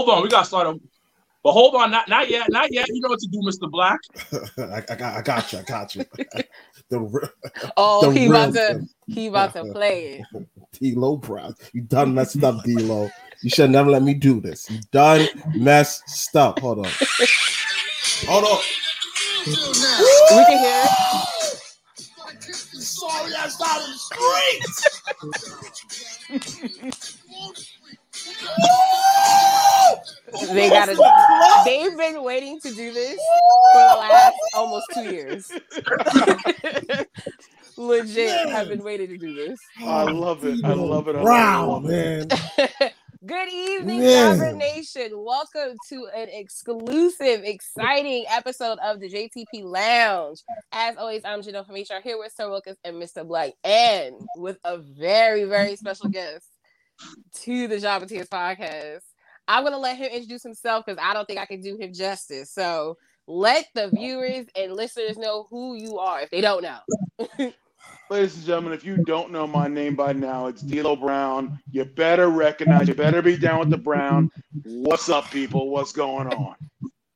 But hold on, we got to start. A, but hold on, not not yet, not yet. You know what to do, Mister Black. I, I, got, I got you, I got you. the, oh, the he about to, he about to play it. D-Lo Brown, you done messed up, D-Lo. You should never let me do this. You done messed up. Hold on. Hold on. We can hear it. Sorry, I started the streets. They got to. They've been waiting to do this for the last almost two years. Legit, have been waiting to do this. I love it. I love it. Wow, man. Good evening, yeah. Nation. Welcome to an exclusive, exciting episode of the JTP Lounge. As always, I'm Janelle from HR here with Sir Wilkins and Mr. Black, and with a very, very special guest to the Jobber Tears podcast. I'm gonna let him introduce himself because I don't think I can do him justice. So let the viewers and listeners know who you are if they don't know. Ladies and gentlemen, if you don't know my name by now, it's D'Lo Brown. You better recognize. You better be down with the Brown. What's up, people? What's going on?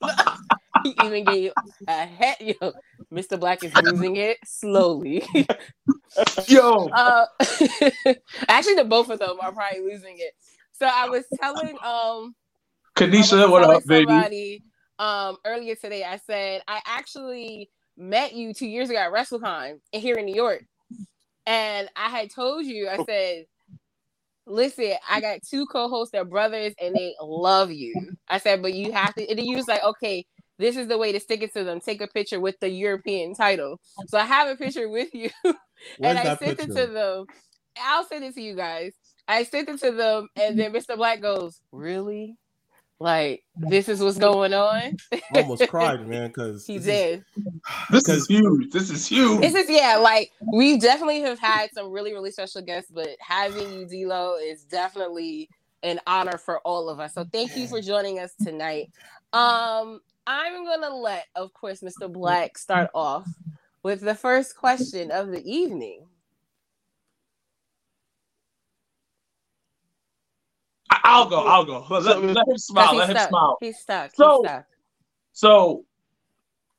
he even gave a head. Yo, Mr. Black is losing it slowly. Yo, uh, actually, the both of them are probably losing it. So I was telling um, Kanisha, what up, baby? Um, earlier today, I said I actually met you two years ago at WrestleCon here in New York, and I had told you, I said listen, I got two co-hosts, they're brothers, and they love you. I said, but you have to. And he was like, okay, this is the way to stick it to them. Take a picture with the European title. So I have a picture with you, and I sent picture? it to them. I'll send it to you guys. I sent it to them, and then Mr. Black goes, "Really? Like this is what's going on?" I almost cried, man, because he did. This is huge. This is huge. This is yeah. Like we definitely have had some really really special guests, but having you, D'Lo, is definitely an honor for all of us. So thank you for joining us tonight. Um, I'm gonna let, of course, Mr. Mm-hmm. Black start off with the first question of the evening. I'll go. I'll go. Let, let him smile. Let him stuck. smile. He's stuck. So, stuck. so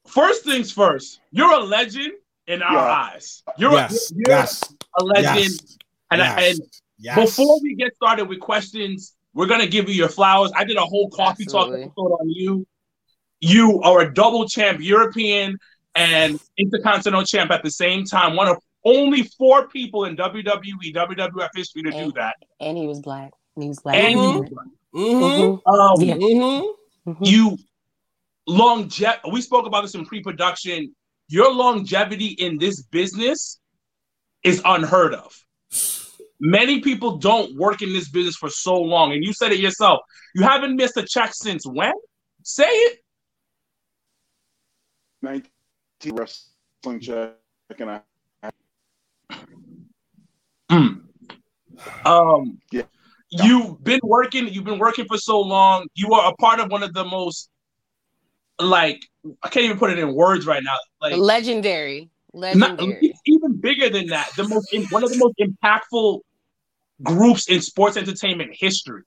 first things first. You're a legend in our Yeah. eyes. You're, yes, a, you're yes, a legend. yes, And, I- yes, and yes. before we get started with questions, we're gonna give you your flowers. I did a whole coffee talk episode on you. You are a double champ, European and Intercontinental champ at the same time. One of only four people in WWE, WWF history to do that. And he was black. And he was black. And Mhm. you, Mm-hmm. um, Yeah. Mm-hmm. Mhm. you longevity. We spoke about this in pre-production. Your longevity in this business is unheard of. Many people don't work in this business for so long, and you said it yourself. You haven't missed a check since when? Say it. 19 wrestling check, and I Mm. Um, Yeah. you've been working. You've been working for so long. You are a part of one of the most, like, I can't even put it in words right now. Like, Legendary. Legendary. it's even bigger than that. The most, one of the most impactful groups in sports entertainment history.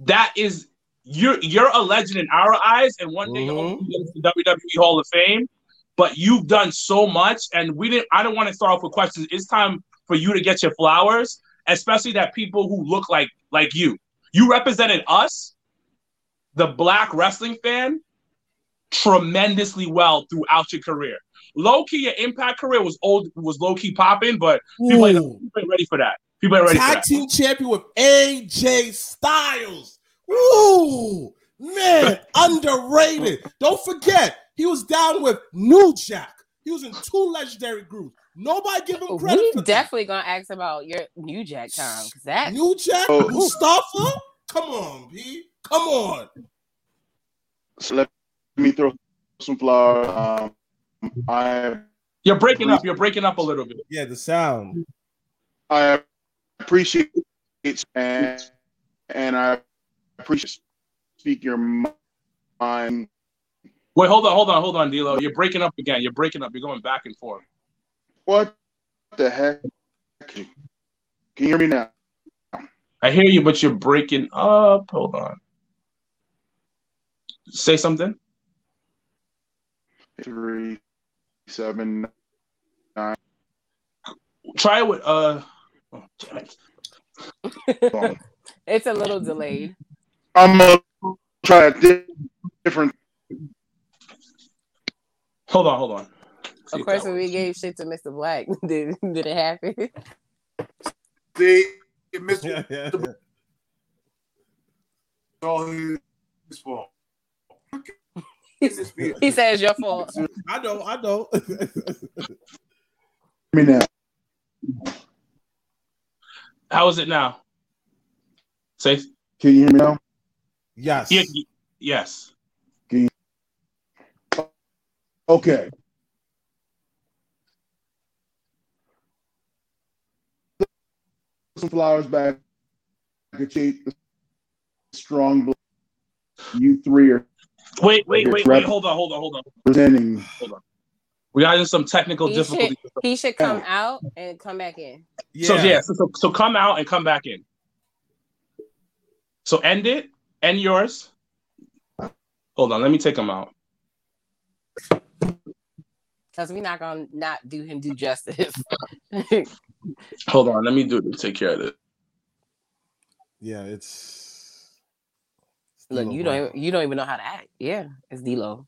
That is, you're you're a legend in our eyes, and one day going to get into the WWE Hall of Fame. But you've done so much, and we didn't. I don't want to start off with questions. It's time for you to get your flowers, especially that people who look like like you. You represented us, the black wrestling fan, tremendously well throughout your career. Low key, your impact career was old, was low key popping, but people ain't, people ain't ready for that. People ain't ready for Tag that. team champion with AJ Styles. Ooh, man, underrated. Don't forget, he was down with New Jack. He was in two legendary groups. Nobody give him credit We for that. definitely gonna ask about your New Jack time because that New Jack, Oh. Mustafa. Come on, B. Come on. so let me throw some flowers. Um, I You're breaking up. You're breaking up a little bit. Yeah, the sound. I appreciate it and and I appreciate speak your mind. Wait, hold on, hold on, hold on, D'Lo. You're breaking up again. You're breaking up. You're going back and forth. What the heck? Can you hear me now? I hear you, but you're breaking up. Hold on. Say something. Three, seven, nine. Try it with uh. Oh, damn it. It's a little delayed. I'm gonna try a di- different. Hold on, hold on. See Of course, when we gave shit to Mr. Black, did, did it happen? See, Mr. Yeah, yeah, yeah. all his fault. he says it's your fault. I know, I know. me now. How is it now? Say Can you hear me now? Yes. yeah, yes. Okay. Some flowers back at you. Strong. bl- You three are Wait, wait, wait, wait. Hold on, hold on, hold on. presenting. Hold on. We got in some technical He should, he should come out and come back in. So yeah, so, so so come out and come back in. So end it, end yours. Hold on, let me take him out. Because we're not gonna not do him do justice. Hold on, let me do it. take care of it. Yeah, it's. Look, you don't even, you don't even know how to act. Yeah, it's D-Lo.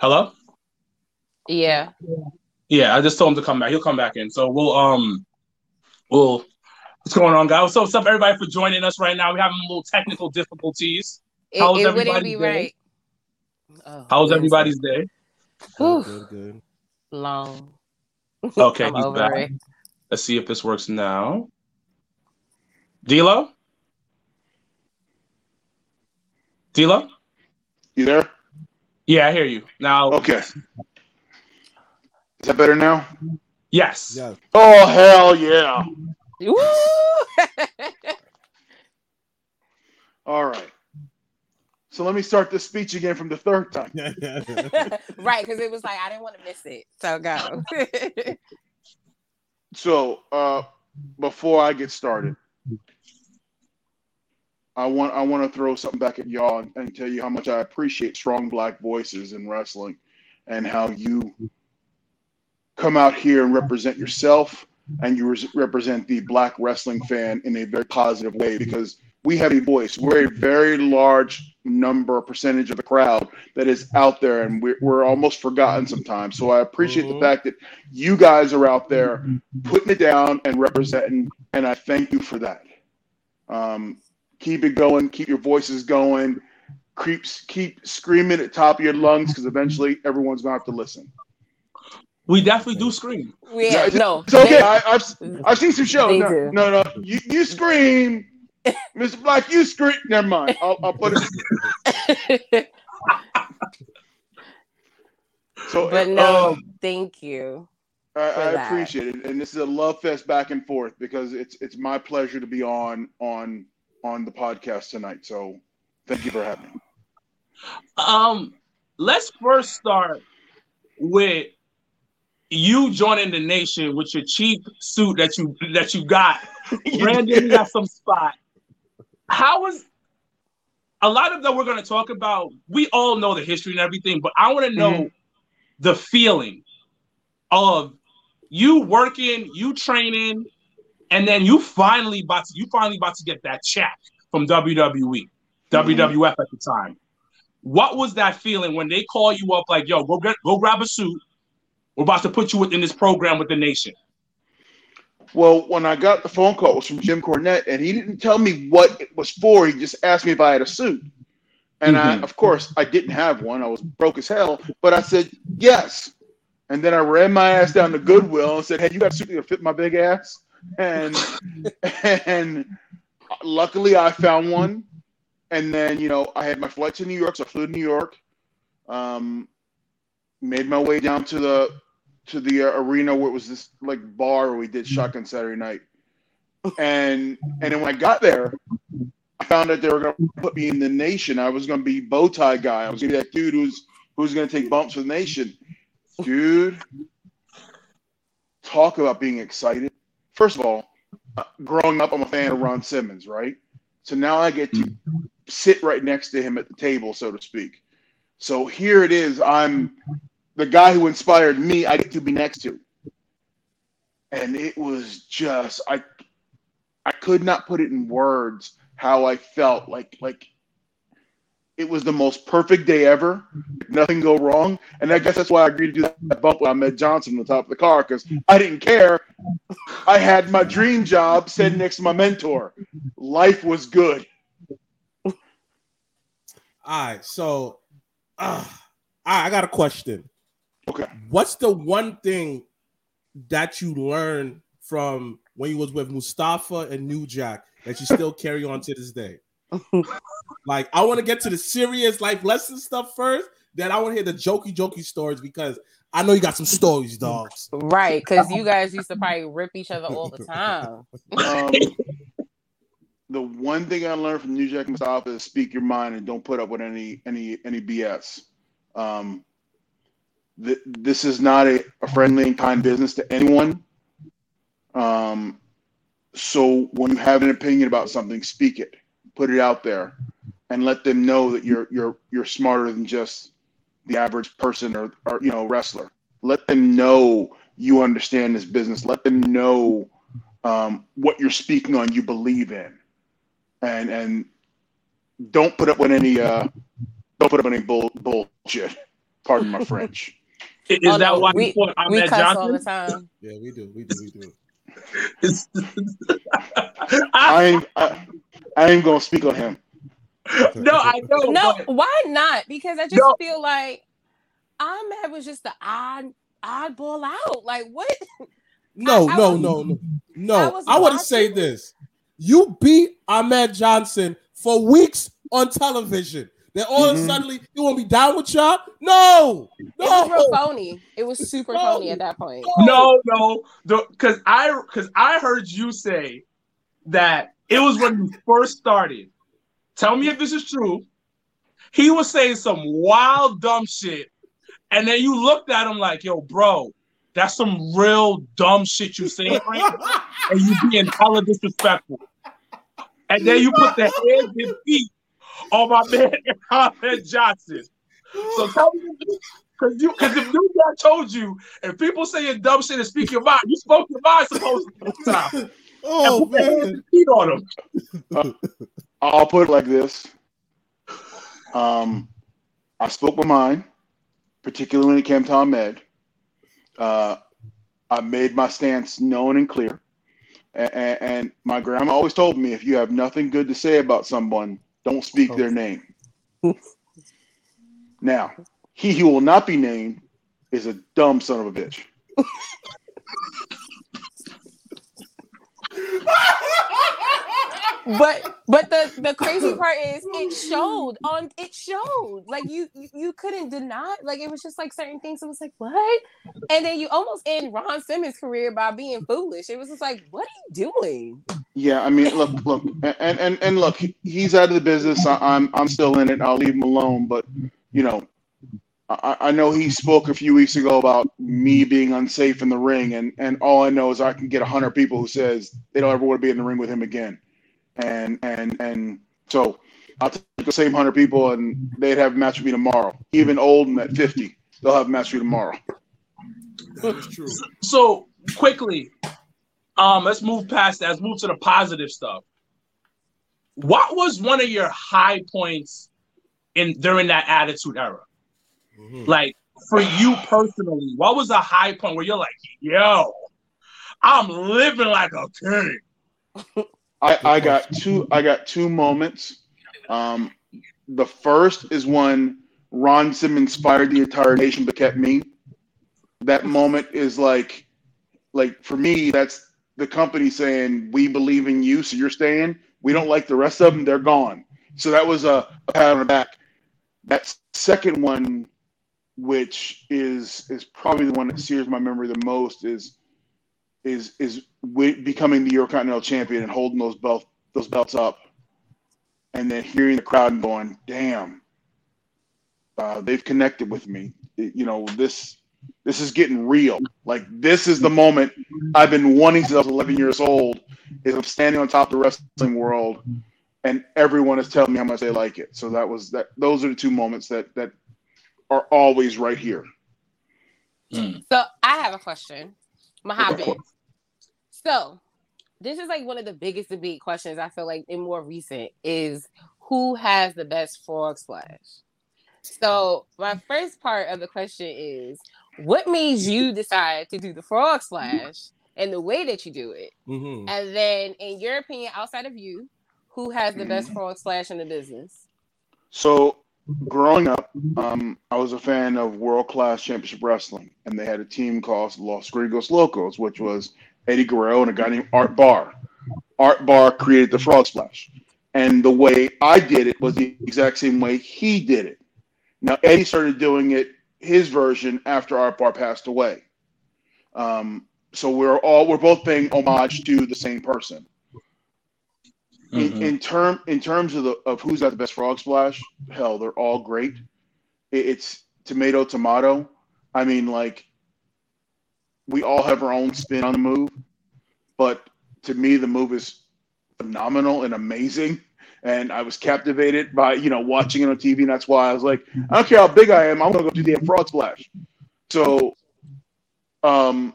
Hello? Yeah. Yeah, I just told him to come back. He'll come back in. So we'll um we'll what's going on, guys? So what's up everybody for joining us right now? We're having a little technical difficulties. It, How's it wouldn't be day? right. Oh, How's everybody's day? Whew. Good, good, good. long? Okay, I'm he's back. it. Let's see if this works now. D'Lo? D'Lo? You there? Yeah, I hear you. Now Okay. Is that better now? yes. Yeah. Oh hell yeah! All right. So let me start this speech again from the third time. right, because it was like I didn't want to miss it. So go. So uh, before I get started, I want I want to throw something back at y'all and, and tell you how much I appreciate strong black voices in wrestling, and how you come out here and represent yourself and you res- represent the black wrestling fan in a very positive way because we have a voice. We're a very large number, percentage of the crowd that is out there, and we're, we're almost forgotten sometimes. So I appreciate Mhm. the fact that you guys are out there putting it down and representing, and I thank you for that. Um, keep it going, keep your voices going, keep keep screaming at top of your lungs because eventually everyone's gonna have to listen. We definitely do scream. yeah, it's- no. It's okay. they- I, I've I've seen some shows. They No, no, no. You you scream, Mr. Black. You scream. Never mind. I'll, I'll put it. So, but no, um, thank you. I, I appreciate it, and this is a love fest back and forth because it's it's my pleasure to be on on on the podcast tonight. So, thank you for having me. Um, let's first start with you joining the nation with your cheap suit that you that you got. Randomly got some spot. How was a lot of that we're going to talk about? We all know the history and everything, but I want to know Mhm. the feeling of you working, you training, and then you finally about to you finally about to get that check from WWE, WWF at the time. What was that feeling when they call you up like, "Yo, go get, go grab a suit. We're about to put you within this program with the nation." Well, when I got the phone call, it was from Jim Cornette, and he didn't tell me what it was for. He just asked me if I had a suit. And I, Mhm. of course, I didn't have one. I was broke as hell, but I said yes. And then I ran my ass down to Goodwill and said, "Hey, you got a suit that fit my big ass?" And and luckily, I found one. And then you know, I had my flight to New York, so I flew to New York. Um, made my way down to the to the uh, arena where it was this like bar where we did shotgun Saturday night. And and then when I got there, I found out they were gonna put me in the nation. I was gonna be bow tie guy. I was gonna be that dude who's who's gonna take bumps for the nation. dude. Talk about being excited. First of all, uh, growing up, I'm a fan of Ron Simmons, right? So now I get to sit right next to him at the table, so to speak. So here it is. I'm the guy who inspired me. I get to be next to, and it was just I. I could not put it in words how I felt. Like like it was the most perfect day ever. Nothing go wrong, and I guess that's why I agreed to do that bump when I met Johnson on the top of the car because I didn't care. I had my dream job sitting next to my mentor. Life was good. All right, so uh, I got a question. Okay. What's the one thing that you learned from when you was with Mustafa and New Jack that you still carry on to this day? like, I want to get to the serious life lesson stuff first. Then I want to hear the jokey jokey stories because I know you got some stories, dogs. Right, because you guys used to probably rip each other all the time. Um, the one thing I learned from New Jack Mustafa is speak your mind and don't put up with any any any BS. Um, th- this is not a, a friendly and kind business to anyone. Um, so when you have an opinion about something, speak it, put it out there, and let them know that you're you're you're smarter than just the average person or, or you know wrestler. Let them know you understand this business. Let them know um, what you're speaking on. You believe in, and and don't put up with any uh, don't put up any bull, bullshit. Pardon my French. Is Oh, that no, why we, you put we Ahmed cuss all the time. Yeah, we do, we do, we do. I, I ain't I, I ain't gonna speak on him. no, I don't. No, but- why not? Because I just No. feel like Ahmed was just the odd oddball out. Like what? No, I- I no, was- no, no, I no. was I, want to say this: you beat Ahmed Johnson for weeks on television. Then all of a Mhm. sudden, you want to be down with y'all? No, It was real no. phony. It was super No. phony at that point. No, no, because I because I heard you say that it was when you first started. Tell me if this is true. He was saying some wild dumb shit, and then you looked at him like, "Yo, bro, that's some real dumb shit you saying right now, and you being hella disrespectful." And then you put the hands and feet on my man Ahmed Johnson. So tell me, because you, because if new guy told you, if people say saying dumb shit and speak your mind, you spoke your mind supposedly. Time. oh and put man, and feet on them. I'll put it like this. Um, I spoke my mind, particularly when it came to Ahmed. Uh, I made my stance known and clear. And, and my grandma always told me if you have nothing good to say about someone, don't speak their name. now, he who will not be named is a dumb son of a bitch. But but the the crazy part is it showed on it showed like you you, you couldn't deny like it was just like certain things. It was like what, and then you almost end Ron Simmons' career by being foolish. It was just like what are you doing? Yeah, I mean, look, look, and and and look, he- he's out of the business. I, I'm I'm still in it. I'll leave him alone. But you know, I, I know he spoke a few weeks ago about me being unsafe in the ring, and and all I know is I can get a hundred people who says they don't ever want to be in the ring with him again, and and and so I'll take the same hundred people, and they'd have a match with me tomorrow. Even old and at fifty, they'll have a match with me tomorrow. that is true. So quickly, um, let's move past that. Let's move to the positive stuff. What was one of your high points in during that attitude era? Mhm. Like for you personally, what was a high point where you're like, yo, I'm living like a king? I, I got two I got two moments. Um, the first is when Ron Simmons fired the entire nation but kept me. That moment is like like for me, that's the company saying, We believe in you, so you're staying. We don't like the rest of them, they're gone. So that was a, a pat on the back. That second one, which is is probably the one that sears my memory the most, is is is wi- becoming the Eurocontinental champion and holding those belt those belts up, and then hearing the crowd and going, "Damn, uh, they've connected with me." It- you know this this is getting real. Like this is the moment I've been wanting since I was 11 years old. Is I'm standing on top of the wrestling world, and everyone is telling me how much they like it. So that was that. Those are the two moments that that are always right here. Mm. So I have a question, Mohammed. So this is like one of the biggest debate questions I feel like in more recent is who has the best frog splash. So my first part of the question is what made you decide to do the frog splash and the way that you do it? Mhm. And then in your opinion, outside of you, who has the Mm-hmm. best frog splash in the business? So growing up, um, I was a fan of World Class Championship Wrestling, and they had a team called Los Gringos Locos, which was Eddie Guerrero and a guy named Art Barr. Art Barr created the Frog Splash, and the way I did it was the exact same way he did it. Now Eddie started doing it his version after Art Barr passed away. Um, so we're all we're both paying homage to the same person in, Mhm. in term in terms of the of who's got the best frog splash, hell, they're all great. It, it's tomato tomato. I mean, like we all have our own spin on the move, but to me, the move is phenomenal and amazing. And I was captivated by you know watching it on TV, and that's why I was like, I don't care how big I am, I'm gonna go do the damn frog splash. So, um,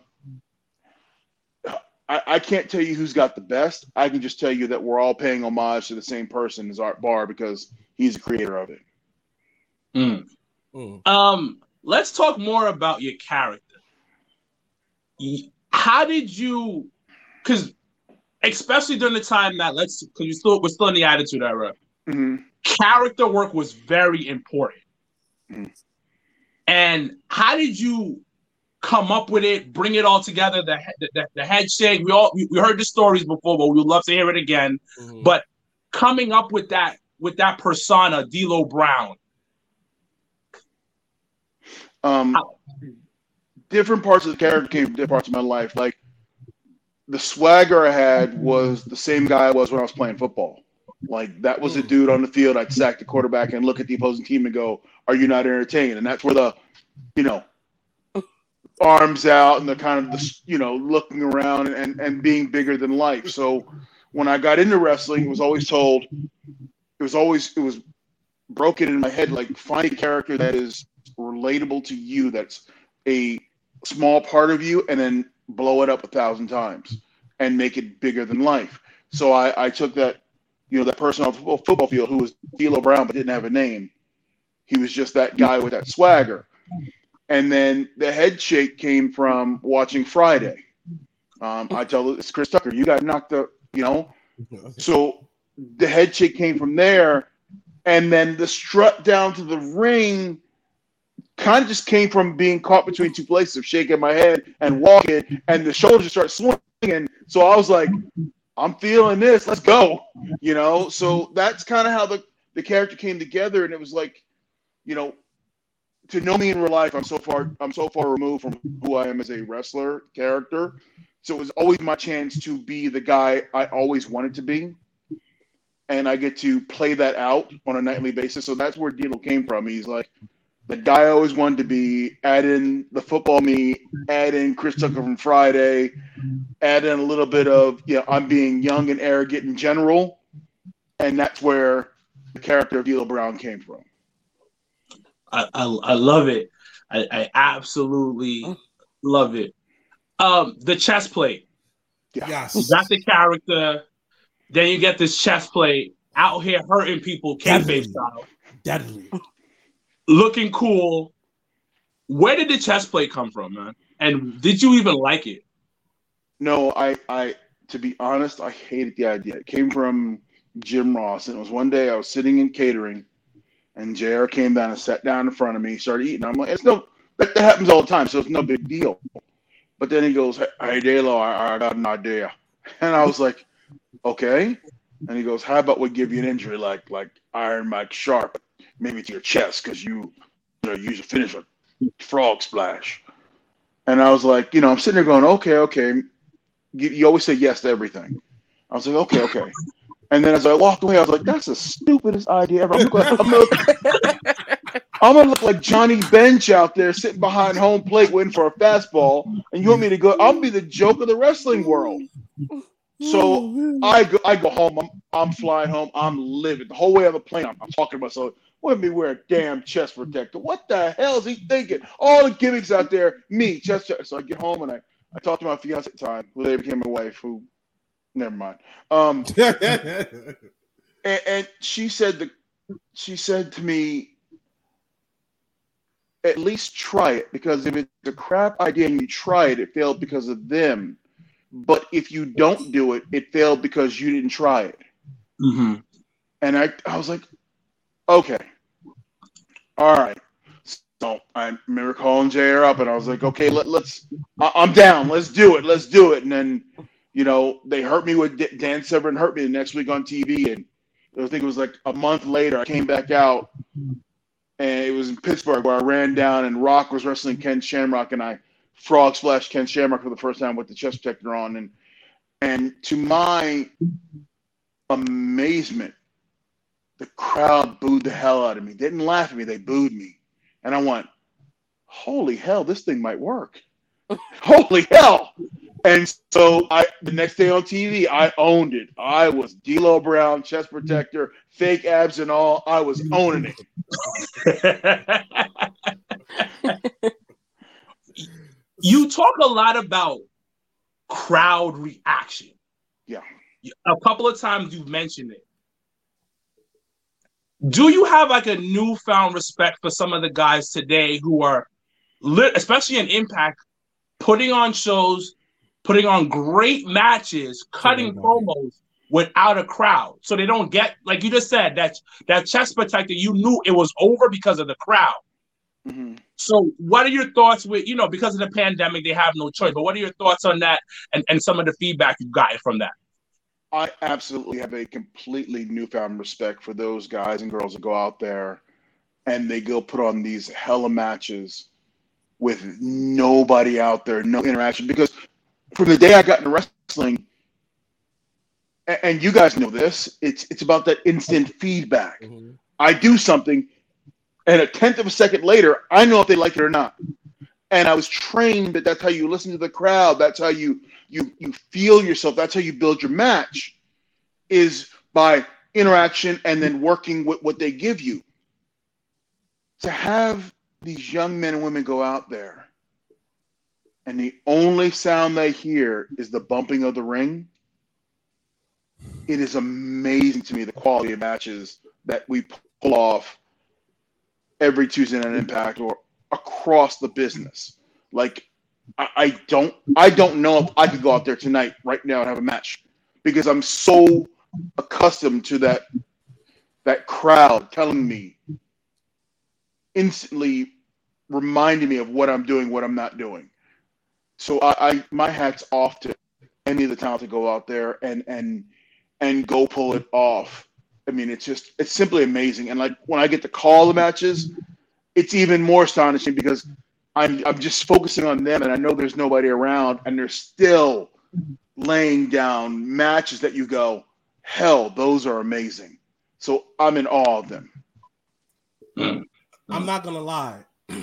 I, I can't tell you who's got the best. I can just tell you that we're all paying homage to the same person as Art Barr because he's the creator of it. Mm. Mm. Um, let's talk more about your character. Y- How did you? Because especially during the time that let's because you still we're still in the Attitude Era. Mhm. Character work was very important. Mhm. And how did you come up with it? Bring it all together. The he- the, the head shake. We all we, we heard the stories before, but we would love to hear it again. Mhm. But coming up with that with that persona, D'Lo Brown. Um, different parts of the character came from different parts of my life. Like the swagger I had was the same guy I was when I was playing football. Like that was a dude on the field. I'd sack the quarterback and look at the opposing team and go, "Are you not entertained?" And that's where the, you know, arms out and the kind of the you know looking around and and being bigger than life. So when I got into wrestling, it was always told, it was always it was broken in my head like find a character that is relatable to you that's a small part of you and then blow it up a thousand times and make it bigger than life. So i, I took that you know that person on the football, field who was D'Lo Brown but didn't have a name. He was just that guy with that swagger. And then the head shake came from watching friday. Um, i tell it's chris tucker you got knocked up you know? So the head shake came from there, and then the strut down to the ring kind of just came from being caught between two places of shaking my head and walking, and the shoulders start swinging. So I was like, I'm feeling this. Let's go. You know, so that's kind of how the, the character came together, and it was like, you know, to know me in real life, I'm so far I'm so far removed from who I am as a wrestler character. So it was always my chance to be the guy I always wanted to be. And I get to play that out on a nightly basis. So that's where D'Lo came from. He's like the guy I always wanted to be, add in the football me, add in Chris Tucker from Friday, add in a little bit of, you know, I'm being young and arrogant in general. And that's where the character of D'Lo Brown came from. I, I, I love it. I, I absolutely love it. Um, the chest plate. You Yes. got the character, then you get this chest plate out here hurting people, Deadly. kayfabe style, Deadly. Looking cool. Where did the chest plate come from, man? And did you even like it? No, I, I, to be honest, I hated the idea. It came from Jim Ross, and it was one day I was sitting in catering, and JR came down and sat down in front of me, started eating. I'm like, it's no, that, that happens all the time, so it's no big deal. But then he goes, Hey, D'Lo, I, I got an idea, and I was like, okay. And he goes, How about we give you an injury like like Iron Mike Sharp, maybe to your chest, because you, you know, use a finish a frog splash. And I was like, you know, I'm sitting there going, okay, okay. You, you always say yes to everything. I was like, okay, okay. And then as I walked away, I was like, that's the stupidest idea ever. I'm gonna, I'm gonna, I'm gonna look like Johnny Bench out there sitting behind home plate waiting for a fastball, and you want me to go? I'll be the joke of the wrestling world. So I go, I go home. I'm, I'm flying home. I'm living the whole way on the plane. I'm, I'm talking to myself. Let me wear a damn chest protector. What the hell is he thinking? All the gimmicks out there. Me chest. chest. So I get home and I, I talk to my fiance at the time, who later became my wife. Who, never mind. Um, and, and she said the, she said to me, at least try it because if it's a crap idea and you try it, it failed because of them. But if you don't do it, it failed because you didn't try it. Mm-hmm. And I, I was like, okay, all right. So I remember calling JR up and I was like, okay, let, let's, I, I'm down. Let's do it. Let's do it. And then, you know, they hurt me with Dan Severn hurt me the next week on TV. And I think it was like a month later, I came back out and it was in Pittsburgh where I ran down and Rock was wrestling Ken Shamrock and I frog splashed Ken Shamrock for the first time with the chest protector on and and to my amazement, the crowd booed the hell out of me. They didn't laugh at me, they booed me. And I went, Holy hell, this thing might work. Holy hell. And so I the next day on TV, I owned it. I was D'Lo Brown, chest protector, fake abs and all. I was owning it. you talk a lot about crowd reaction. Yeah. A couple of times you've mentioned it. Do you have like a newfound respect for some of the guys today who are, lit, especially in Impact, putting on shows, putting on great matches, cutting promos without a crowd, so they don't get like you just said that that chest protector. You knew it was over because of the crowd. Mhm. So, what are your thoughts with you know because of the pandemic they have no choice? But what are your thoughts on that and, and some of the feedback you've gotten from that? I absolutely have a completely newfound respect for those guys and girls that go out there and they go put on these hella matches with nobody out there, no interaction. Because from the day I got into wrestling, and you guys know this, it's it's about that instant feedback. Mhm. I do something, and a tenth of a second later, I know if they like it or not. And I was trained that that's how you listen to the crowd. That's how you you you feel yourself. That's how you build your match, is by interaction and then working with what they give you. To have these young men and women go out there, and the only sound they hear is the bumping of the ring. It is amazing to me the quality of matches that we pull off every Tuesday night Impact or across the business. Like I, don't I don't know if I could go out there tonight right now and have a match because I'm so accustomed to that that crowd telling me instantly reminding me of what I'm doing, what I'm not doing. So I, I my hat's off to any of the talent to go out there and and and go pull it off. I mean, it's just it's simply amazing. And like when I get to call the matches, it's even more astonishing because I'm I'm just focusing on them, and I know there's nobody around, and they're still laying down matches that you go, hell, those are amazing. So I'm in awe of them. I'm not gonna lie.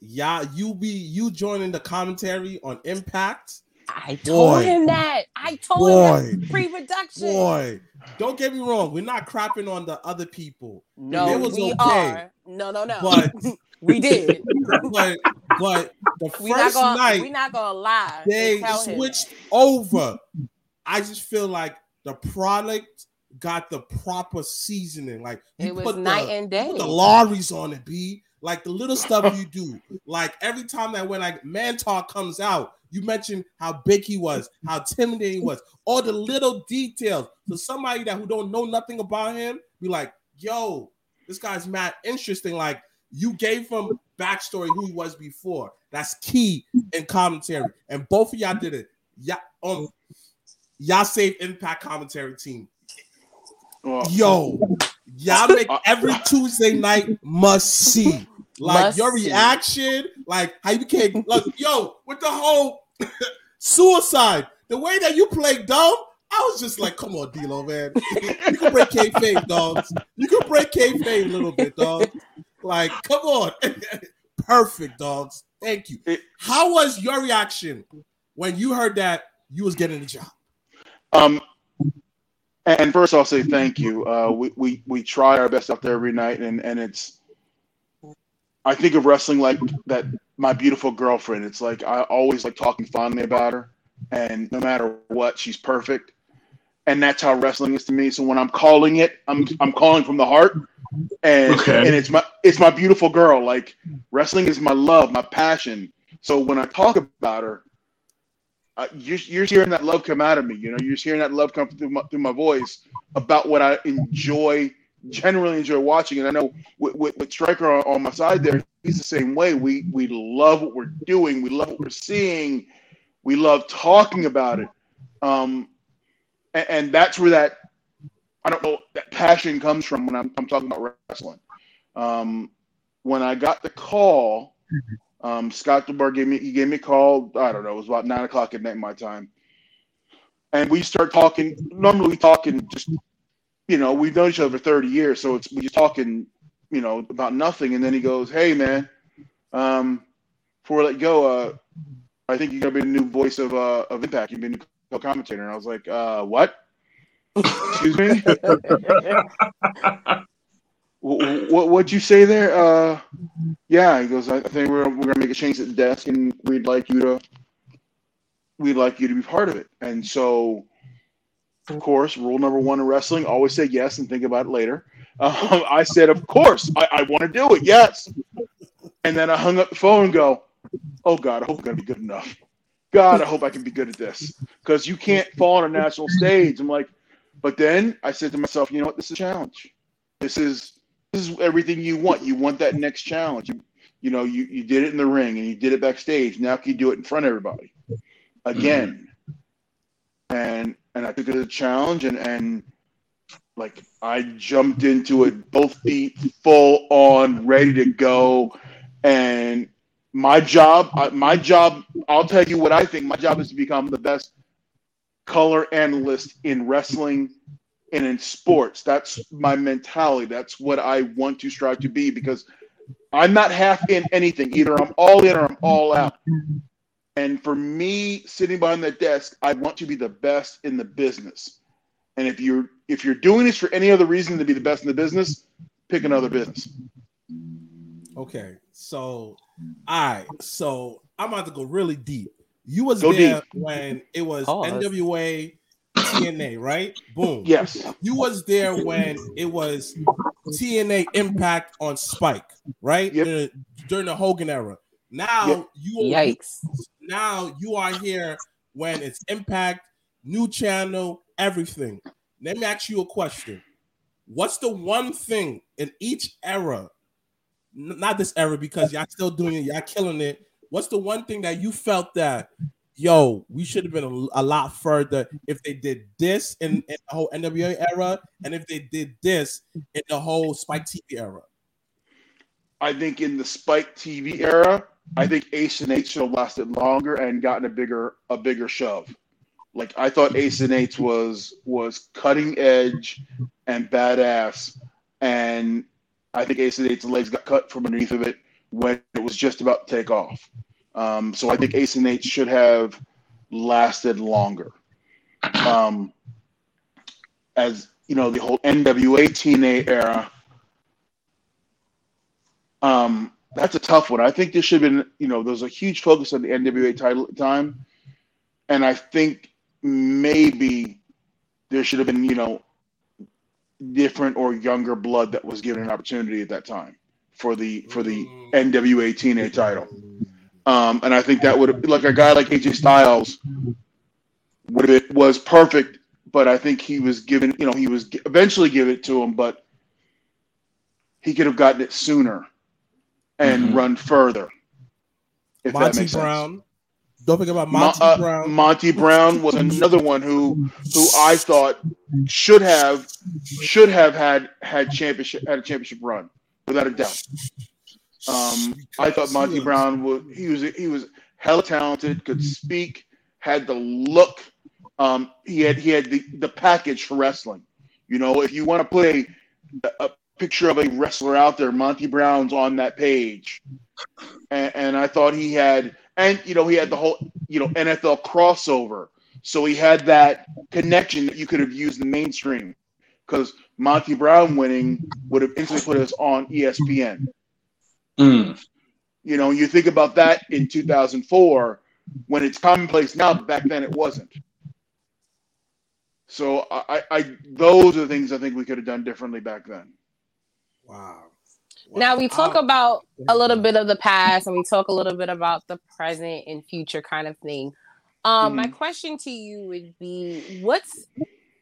Yeah, you be you joining the commentary on Impact. I told Boy. him that. I told Boy. him that pre-production. Boy, don't get me wrong. We're not crapping on the other people, No, It was we okay. are. No, no, no. but we did. but but the we not first gonna. night we're not gonna lie. they and tell him switched over. I just feel like the product got the proper seasoning. Like you It was put night the, and day. the lorries on it, B. Like the little stuff you do. Like every time that when like Mantar comes out, you mention how big he was, how intimidating he was, all the little details. So somebody that who don't know nothing about him, be like, yo, this guy's mad interesting. Like you gave him backstory who he was before. That's key in commentary. And both of y'all did it. Yeah, um, y'all saved impact commentary team. Yo, y'all make every Tuesday night must see. Like Must your see. reaction, like how you became like yo with the whole suicide, the way that you played dumb. I was just like, come on, D'Lo, man. you can break kayfabe, dogs. You can break kayfabe a little bit, dog. Like, come on. Perfect, dogs. Thank you. How was your reaction when you heard that you was getting the job? Um, and first, I'll say thank you. Uh, we, we we try our best out there every night, and and it's. I think of wrestling like that. My beautiful girlfriend. It's like I always like talking fondly about her, and no matter what, she's perfect. And that's how wrestling is to me. So when I'm calling it, I'm I'm calling from the heart, and Okay. and it's my it's my beautiful girl. Like wrestling is my love, my passion. So when I talk about her, uh, you're, you're hearing that love come out of me. You know, you're hearing that love come through my, through my voice about what I enjoy, generally enjoy watching. And I know with, with, with Striker on, on my side there, he's the same way. We we love what we're doing. We love what we're seeing. We love talking about it. Um, and, and that's where that I don't know that passion comes from when I'm, I'm talking about wrestling. Um, when I got the call, um, Scott D'Amore gave me he gave me a call. I don't know, it was about nine o'clock at night my time, and we start talking. Normally, we talking just you know we've known each other for thirty years, so it's we just talking you know about nothing. And then he goes, "Hey man, um, before I let go, uh, I think you're gonna be the new voice of uh, of Impact. You've been a co-commentator." And I was like, uh, "What? Excuse me? what what what'd you say there? Uh, yeah." He goes, "I think we're we're gonna make a change at the desk, and we'd like you to we'd like you to be part of it." And so, of course, rule number one in wrestling: always say yes and think about it later. Um, I said, "Of course, I, I want to do it. Yes." And then I hung up the phone and go, "Oh God, I hope I'm gonna be good enough. God, I hope I can be good at this because you can't fall on a national stage." I'm like, but then I said to myself, "You know what? This is a challenge. This is this is everything you want. You want that next challenge. You, you know, you, you did it in the ring and you did it backstage. Now can you do it in front of everybody again? And and I took it as a challenge and and like I jumped into it both feet full on, ready to go. And my job, my job, I'll tell you what I think. My job is to become the best color analyst in wrestling and in sports. That's my mentality. That's what I want to strive to be because I'm not half in anything. Either I'm all in or I'm all out. And for me, sitting behind that desk, I want to be the best in the business. And if you're if you're doing this for any other reason to be the best in the business, pick another business. Okay, so all right, so I'm about to go really deep. You was Go there deep. when it was Pause. NWA TNA, right? Boom. Yes. You was there when it was TNA Impact on Spike, right? Yep. During, during the Hogan era. Now Yep. you Yikes. now you are here when it's Impact, new channel, everything. Let me ask you a question. What's the one thing in each era, n- not this era because y'all still doing it, y'all killing it. What's the one thing that you felt that, yo, we should have been a, a lot further if they did this in, in the whole NWA era and if they did this in the whole Spike TV era? I think in the Spike TV era, I think Ace and Eight should have lasted longer and gotten a bigger a bigger shove. Like I thought Ace and Eight was was cutting edge and badass, and I think Ace and Eight's legs got cut from underneath of it when it was just about to take off. Um, so I think Ace and Eight should have lasted longer. Um, as you know, the whole NWA TNA era um, that's a tough one. I think this should have been, you know, there's a huge focus on the NWA title time. And I think maybe there should have been, you know, different or younger blood that was given an opportunity at that time for the for the NWA TNA title. Um, and I think that would have like a guy like AJ Styles would have was perfect, but I think he was given, you know, he was eventually give it to him, but he could have gotten it sooner and Mhm. run further. If that Monty makes sense. Brown. Don't forget about Mo- Monty uh, Brown. Monty Brown was another one who who I thought should have should have had had championship had a championship run without a doubt. Um, I thought Monty Brown was he was he was hella talented, could speak, had the look. Um, he had he had the, the package for wrestling. You know, if you want to put a, a picture of a wrestler out there. Monty Brown's on that page, and, and I thought he had, and you know, he had the whole, you know, NFL crossover. So he had that connection that you could have used in the mainstream, because Monty Brown winning would have instantly put us on ESPN. Mm. You know, you think about that in 2004 when it's commonplace now, but back then it wasn't. So I, I those are the things I think we could have done differently back then. Wow. Now we talk about a little bit of the past and we talk a little bit about the present and future kind of thing. Um, my question to you would be what's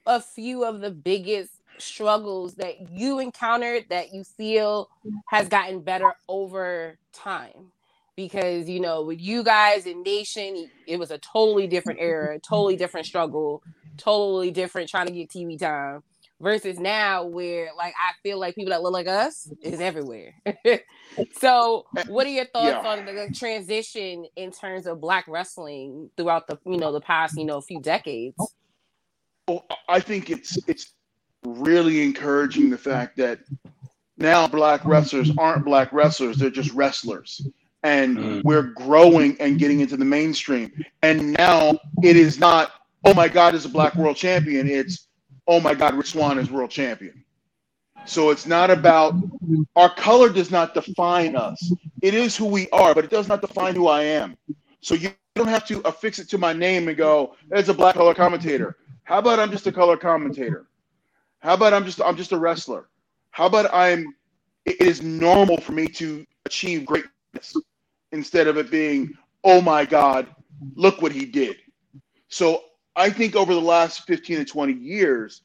a few of the biggest struggles that you encountered that you feel has gotten better over time? Because you know, with you guys in Nation, it was a totally different era, totally different struggle, totally different trying to get TV time versus now where like I feel like people that look like us is everywhere. so what are your thoughts Yeah. on the, the transition in terms of black wrestling throughout the you know the past you know few decades? Well, I think it's it's really encouraging the fact that now black wrestlers aren't black wrestlers; they're just wrestlers, and Mm. we're growing and getting into the mainstream. And now it is not, oh my God, is a black world champion. It's, oh my God, Rich Swann is world champion. So it's not about our color does not define us. It is who we are, but it does not define who I am. So you don't have to affix it to my name and go, "It's a black color commentator." How about I'm just a color commentator? How about I'm just I'm just a wrestler? How about I'm it is normal for me to achieve greatness instead of it being, "Oh my god, look what he did." So I think over the last 15 to 20 years,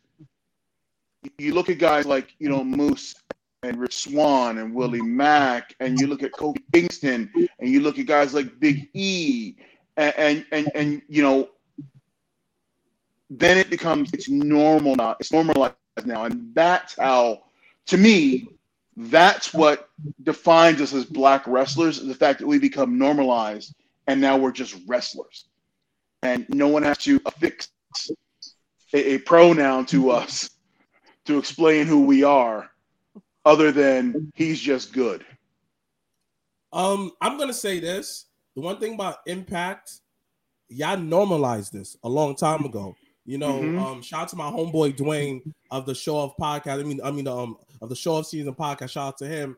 you look at guys like, you know, Moose and Rich Swann and Willie Mack, and you look at Kofi Kingston, and you look at guys like Big E, and and and, and you know, then it becomes it's normal now. It's normalized now, and that's how, to me, that's what defines us as black wrestlers: the fact that we become normalized, and now we're just wrestlers, and no one has to affix a, a pronoun to us to explain who we are, other than he's just good. Um, I'm gonna say this. The one thing about Impact, y'all normalized this a long time ago. You know, Mhm. um, shout out to my homeboy Dwayne of the Show Off podcast. I mean, I mean, um, of the Show Off season podcast. Shout out to him.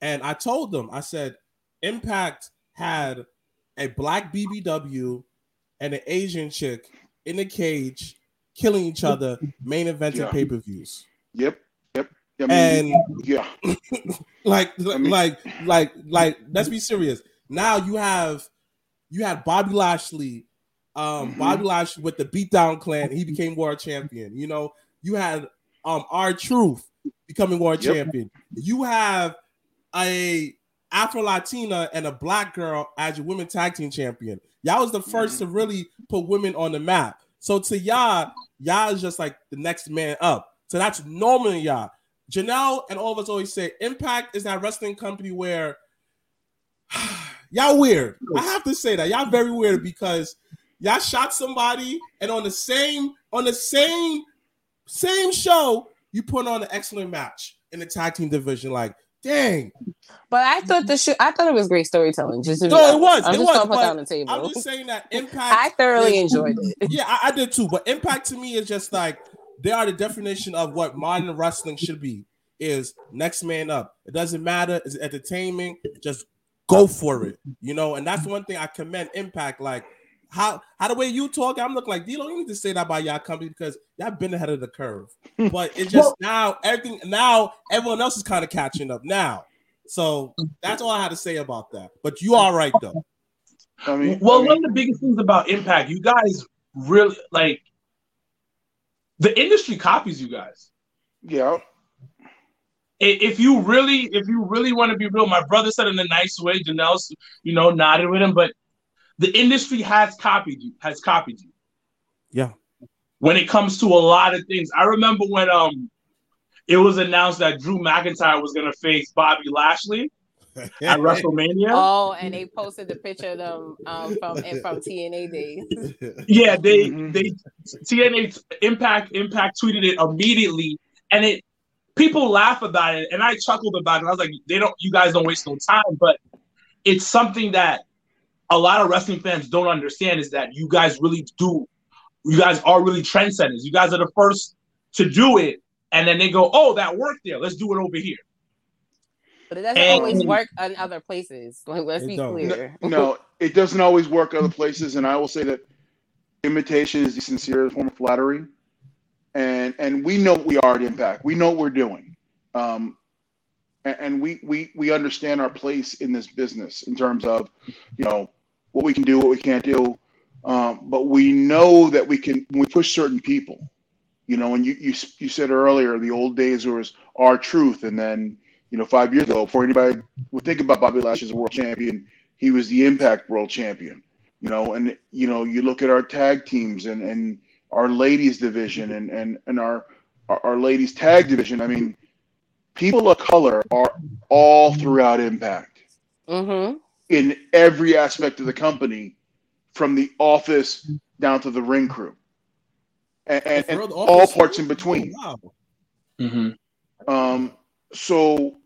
And I told them, I said, Impact had a black BBW and an Asian chick in a cage killing each other, main event Yeah. pay per views. Yep, yep. I mean, And yeah, like mean- like like like let's be serious now you have you had bobby lashley um Mhm. bobby lashley with the beatdown clan he became world champion you know you had um R-Truth becoming world Yep. champion you have a afro latina and a black girl as your women tag team champion. Y'all was the mhm. 1st to really put women on the map. So to y'all y'all is just like the next man up. So that's normal in y'all. Janelle and all of us always say Impact is that wrestling company where y'all weird. I have to say that. Y'all very weird because y'all shot somebody and on the same on the same same show you put on an excellent match in the tag team division. Like, dang, But I thought the show, I thought it was great storytelling. Just No, it was, I'm it just was, gonna put on the table. I'm just saying that Impact. I thoroughly is- enjoyed it. yeah, I, I did too. But impact to me is just like they are the definition of what modern wrestling should be. Is next man up. It doesn't matter. It's entertainment. Just go for it. You know, and that's one thing I commend Impact. Like how how the way you talk, I'm looking like D'Lo, you need to say that about y'all company because y'all been ahead of the curve. But it's just now everything now everyone else is kind of catching up now. So that's all I had to say about that. But you are right though. I mean, Well, I mean, one of the biggest things about Impact, you guys really like the industry copies you guys. yeah, If you really, if you really want to be real, my brother said in a nice way. Janelle's, you know, nodded with him, but the industry has copied you, has copied you. Yeah. When it comes to a lot of things, I remember when um it was announced that Drew McIntyre was gonna face Bobby Lashley at WrestleMania. Oh, and they posted the picture of them um, from from TNA days. Yeah, they Mhm. they TNA Impact Impact tweeted it immediately, and it people laugh about it, and I chuckled about it. I was like, they don't, you guys don't waste no time, but it's something that a lot of wrestling fans don't understand is that you guys really do, you guys are really trendsetters. You guys are the first to do it, and then they go, oh, that worked there. Let's do it over here. But it doesn't And- always work in other places. Like, let's be don't. clear. no, it doesn't always work other places, and I will say that imitation is the sincerest form of flattery. And and we know what we are at Impact. We know what we're doing, um, and, and we we we understand our place in this business in terms of, you know, what we can do, what we can't do. Um, but we know that we can we push certain people. You know, and you you you said earlier the old days was R-Truth, and then you know five years ago, before anybody would think about Bobby Lashley as a world champion, he was the Impact World Champion. You know, and you know you look at our tag teams and and our ladies division and and and our our, our ladies tag division. I mean, people of color are all throughout Impact Mm-hmm. In every aspect of the company, from the office down to the ring crew, and, and, and For all parts in between. Wow. Mm-hmm. Um, so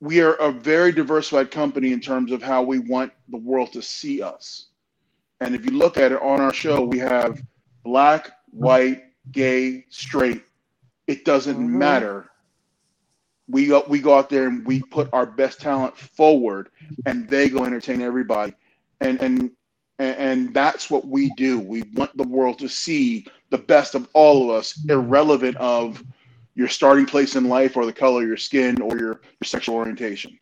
we are a very diversified company in terms of how we want the world to see us. And if you look at it on our show, we have black, white, gay, straight. It doesn't Mhm. matter. We go, we go out there and we put our best talent forward, and they go entertain everybody. And and and, that's what we do. We want the world to see the best of all of us, irrelevant of your starting place in life or the color of your skin or your, your sexual orientation.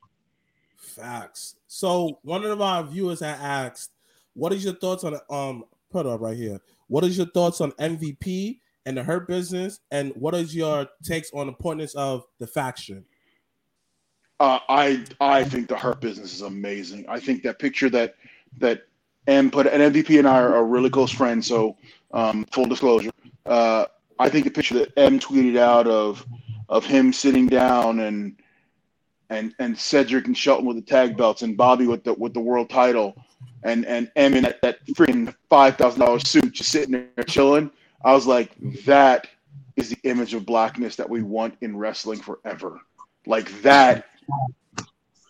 Facts. So one of our viewers had asked, "What is your thoughts on um put up right here? What is your thoughts on MVP and the Hurt Business, and what is your takes on the importance of the faction?" Uh, I I think the Hurt business is amazing. I think that picture that that M put and MVP and I are, are really close friends. So um, full disclosure, uh, I think the picture that M tweeted out of of him sitting down and and and Cedric and Shelton with the tag belts and Bobby with the with the world title and and M in that, that freaking five thousand dollars suit just sitting there chilling. I was like, that is the image of blackness that we want in wrestling forever. Like that.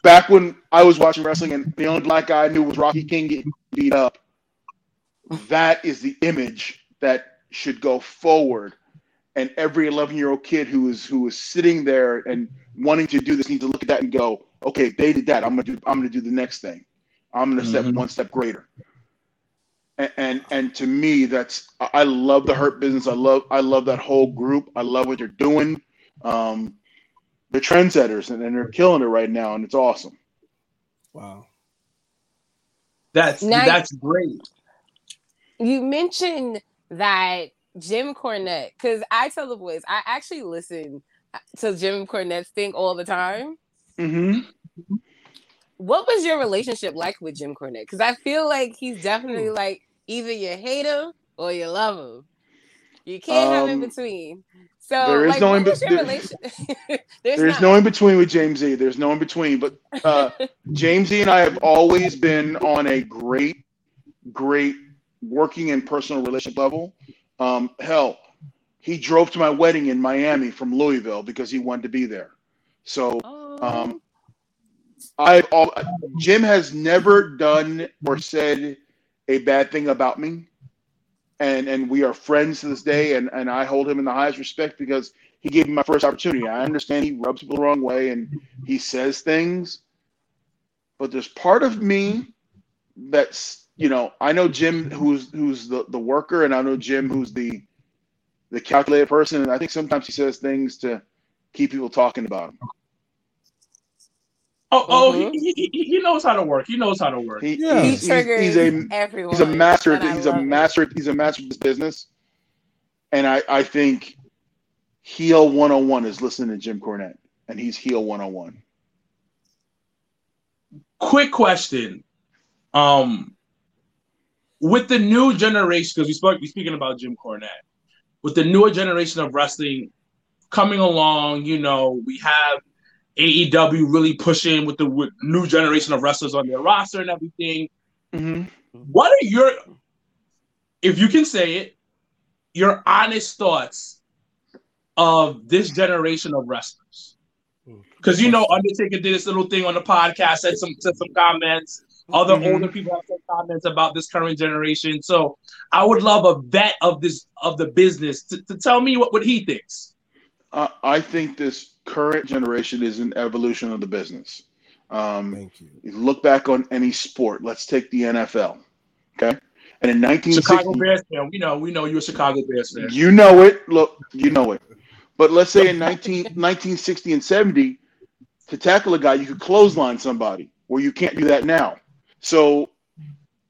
Back when I was watching wrestling and the only black guy I knew was Rocky King getting beat up. That is the image that should go forward. And every 11 year old kid who is who is sitting there and wanting to do this needs to look at that and go, okay, they did that. I'm gonna do I'm gonna do the next thing. I'm gonna step Mhm. one step greater. And, and and to me, that's I I love the hurt business. I love I love that whole group. I love what they're doing. Um, they're trendsetters and, and they're killing it right now, and it's awesome. Wow. That's Now- that's great. You mentioned that Jim Cornette, because I tell the boys, I actually listen to Jim Cornette's thing all the time. Mm-hmm. What was your relationship like with Jim Cornette? Because I feel like he's definitely Hmm. like either you hate him or you love him. You can't have in Um, between. So there is like, no in between. there-? There's not. no in between with James E. There's no in between. But uh, James E. and I have always been on a great, great working and personal relationship level. Um, hell, he drove to my wedding in Miami from Louisville because he wanted to be there. So Oh, Um, All, Jim has never done or said a bad thing about me, and and we are friends to this day. And and I hold him in the highest respect because he gave me my first opportunity. I understand he rubs people the wrong way and he says things, but there's part of me that's you know I know Jim who's who's the the worker, and I know Jim who's the the calculated person, and I think sometimes he says things to keep people talking about him. Oh, oh, Mhm. he, he, he knows how to work. He knows how to work. He, Yeah. he he's, he's, triggers he's a everyone. he's a master. He's a love it. master. He's a master of this business, and I I think heel 101 is listening to Jim Cornette, and he's heel 101. Quick question. Um, with the new generation, because we spoke, we speaking about Jim Cornette, with the newer generation of wrestling coming along, you know, we have AEW really pushing with the with new generation of wrestlers on their roster and everything. Mm-hmm. What are your, if you can say it, your honest thoughts of this generation of wrestlers. Because you know, Undertaker did this little thing on the podcast, said some said some comments. Other Mhm. older people have said comments about this current generation. So I would love a vet of this of the business to, to tell me what, what he thinks. Uh, I think this current generation is an evolution of the business. Um, Thank you. you look back on any sport. Let's take the NFL. Okay, and in 1960, Chicago Bears fan, we know, we know you're a Chicago Bears fan. You know it. Look, you know it. But let's say in 19, 1960 and 70, to tackle a guy, you could clothesline somebody, where you can't do that now. So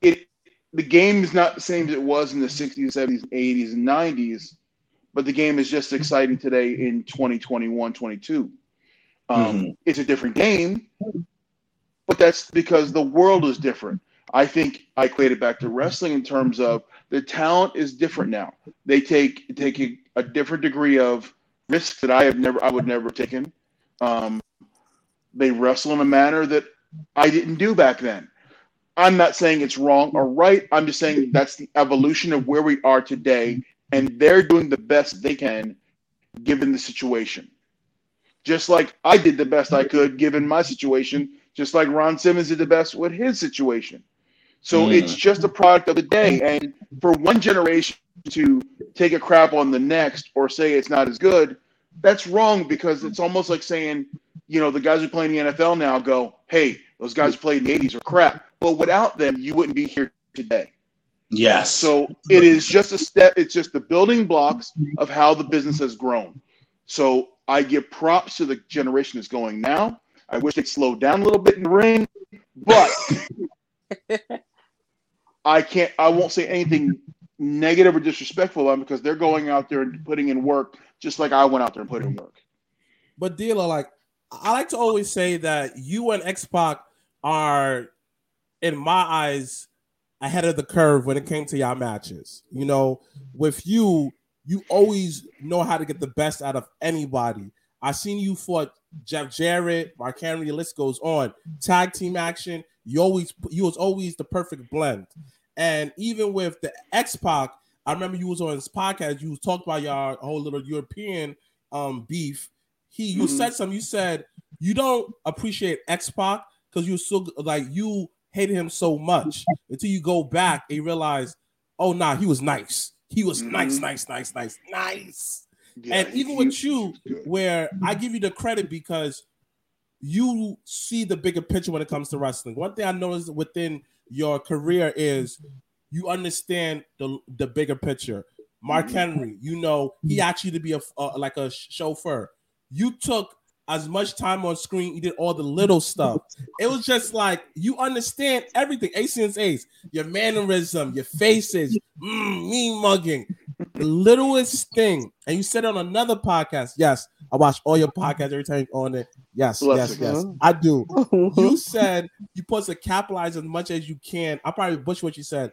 it the game is not the same as it was in the 60s, 70s, 80s, and 90s, but the game is just exciting today in 2021, 22. Um, It's a different game, but that's because the world is different. I think I equate it back to wrestling in terms of the talent is different now. They take take a, a different degree of risk that I have never I would never have taken. Um, they wrestle in a manner that I didn't do back then. I'm not saying it's wrong or right. I'm just saying that's the evolution of where we are today, and they're doing the best they can given the situation. Just like I did the best I could given my situation, just like Ron Simmons did the best with his situation. So Mm. it's just a product of the day. And for one generation to take a crap on the next or say it's not as good, that's wrong because it's almost like saying, you know, the guys who play in the NFL now go, hey, those guys who played in the 80s are crap. But without them, you wouldn't be here today. Yes. So it is just a step, it's just the building blocks of how the business has grown. So I give props to the generation that's going now. I wish they'd slow down a little bit in the ring, but I can't I won't say anything negative or disrespectful of them because they're going out there and putting in work just like I went out there and put in work. But D'Lo, like I like to always say that you and X Pac are, in my eyes, ahead of the curve when it came to y'all matches. You know, with you, you always know how to get the best out of anybody. I seen you fought Jeff Jarrett, Mark Henry, the list goes on. Tag team action, you always you was always the perfect blend. And even with the X Pac, I remember you was on his podcast. You was talking about your whole little European um beef. He you Mhm. said something. You said you don't appreciate X Pac because you're so like you hated him so much until you go back and you realize, oh nah, he was nice. He was nice, Mhm. nice, nice, nice, nice. Yeah, and even with you, where I give you the credit because you see the bigger picture when it comes to wrestling. One thing I noticed within your career is you understand the the bigger picture. Mark Mhm. Henry, you know, he asked you to be a uh, like a chauffeur. You took as much time on screen. You did all the little stuff. It was just like you understand everything. Ace and Ace, your mannerism, your faces, mm, me mugging, the littlest thing. And you said on another podcast. Yes, I watch all your podcasts every time you're on it. Yes, yes, Blessings. yes, I do. You said you're supposed to capitalize as much as you can. I probably butcher what you said.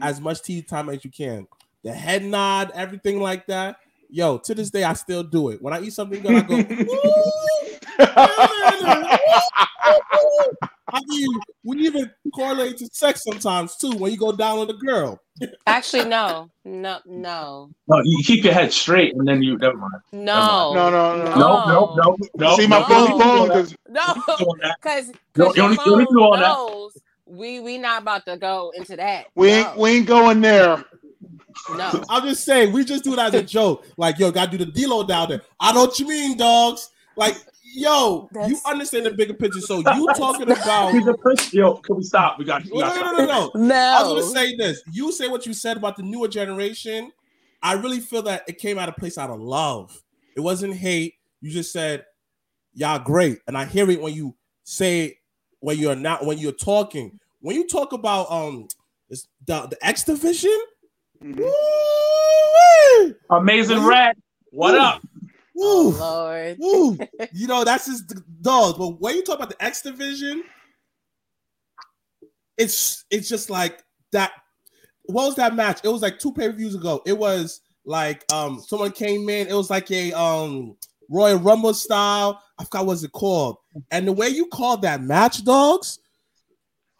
As much TV time as you can. The head nod, everything like that. Yo, to this day, I still do it. When I eat something good, I go. I mean, we even correlate to sex sometimes too. When you go down with a girl, Actually, no, no, no, no, you keep your head straight and then you never mind. no, no, no, no. No, no, no, no. See my phone no, phone no, because no, doing because No, you only- you only do all that. knows we we not about to go into that. we no, ain't we ain't going there. No. I'm just saying we just do it as a joke. Like, yo, gotta do the D'Lo down there. I know what you mean, dogs. Like, yo, you understand the bigger picture. So you talking about He's a push. Yo, can we stop? We got. We no, got no, no, no, no. No. I was gonna say this. You say what you said about the newer generation. I really feel that it came out of place out of love. It wasn't hate. You just said, "Y'all great," and I hear it when you say when you're not when you're talking. When you talk about um the the X division, Mhm. woo-wee, Amazing Well, you- Red. What Ooh. up? Oh, Lord. woo. you know that's just the dogs. But when you talk about the X division, it's it's just like that. What was that match? It was like two pay per views ago. It was like um someone came in. It was like a um Royal Rumble style. I forgot what it called. And the way you called that match, dogs,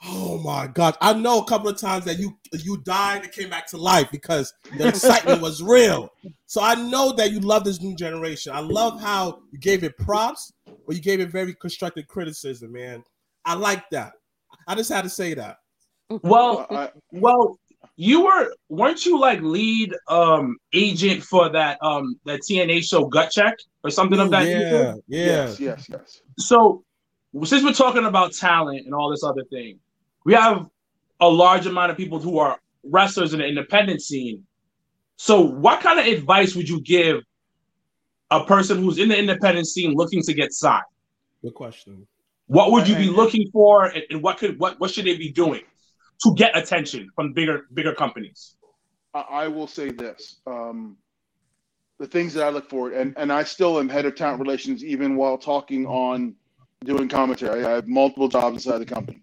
Oh my God! I know a couple of times that you you died and came back to life because the excitement was real. So I know that you love this new generation. I love how you gave it props, but you gave it very constructive criticism, man. I like that. I just had to say that. Well, I, well, you were weren't you like lead um agent for that um that TNA show Gut Check or something of that yeah, yeah. yes, yes, yes. So since we're talking about talent and all this other thing, we have a large amount of people who are wrestlers in the independent scene. So what kind of advice would you give a person who's in the independent scene looking to get signed? Good question. What would you be looking for and, and what could what what should they be doing to get attention from bigger bigger companies? I, I will say this. Um, the things that I look for, and, and I still am head of talent relations even while talking on doing commentary. I have multiple jobs inside the company.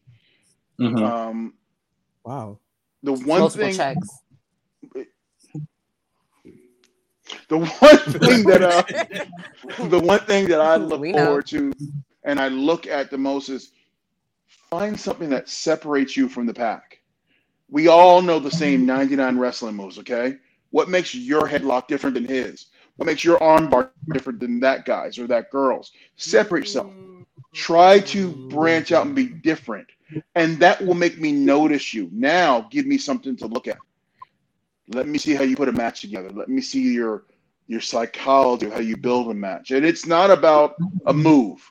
Um, Wow. the one Multiple thing, checks. the one thing that uh, the one thing that I look forward to, and I look at the most is find something that separates you from the pack. We all know the same 99 wrestling moves, okay? What makes your headlock different than his? What makes your armbar different than that guy's or that girl's? Separate yourself. Try to branch out and be different. And that will make me notice you. Now, give me something to look at. Let me see how you put a match together. Let me see your your psychology how you build a match. And it's not about a move.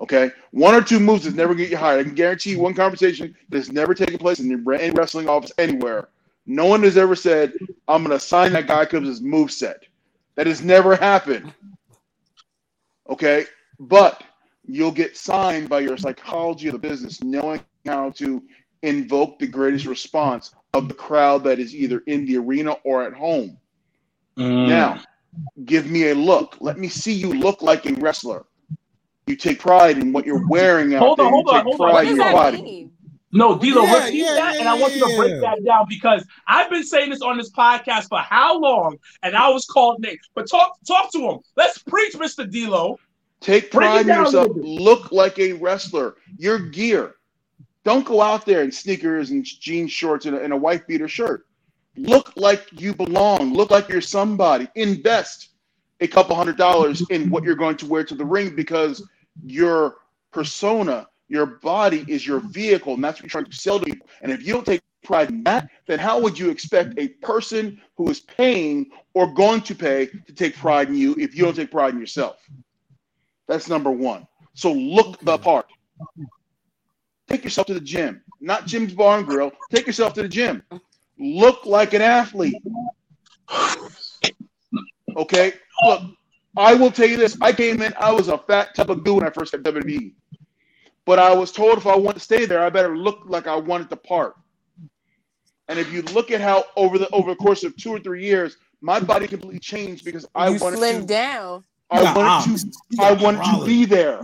Okay, one or two moves does never going to get you hired. I can guarantee you one conversation that's never taken place in any wrestling office anywhere. No one has ever said, "I'm going to sign that guy because his move set." That has never happened. Okay, but you'll get signed by your psychology of the business, knowing how to invoke the greatest response of the crowd that is either in the arena or at home. Mm. Now, give me a look. Let me see you look like a wrestler. You take pride in what you're wearing out Hold there. on, you hold on, take hold on. What pride does in your that body. mean? No, D'Lo, Yeah, repeat yeah, that, yeah, and I want you to break that down because I've been saying this on this podcast for how long, and I was called Nate. But talk, talk to him. Let's preach, Mr. D'Lo. Take pride in down yourself. Look like a wrestler. Your gear. Don't go out there in sneakers and jean shorts and a, and a white beater shirt. Look like you belong. Look like you're somebody. Invest a couple hundred dollars in what you're going to wear to the ring because your persona, your body is your vehicle, and that's what you're trying to sell to people. And if you don't take pride in that, then how would you expect a person who is paying or going to pay to take pride in you if you don't take pride in yourself? That's number one. So look the part. Take yourself to the gym, not Jim's Bar and Grill. Take yourself to the gym. Look like an athlete. Okay. Look, I will tell you this. I came in, I was a fat tub of goo when I first got WWE. But I was told if I want to stay there, I better look like I wanted to part. And if you look at how over the over the course of two or three years, my body completely changed because I you wanted slimmed to down. I got wanted to I got wanted to be there.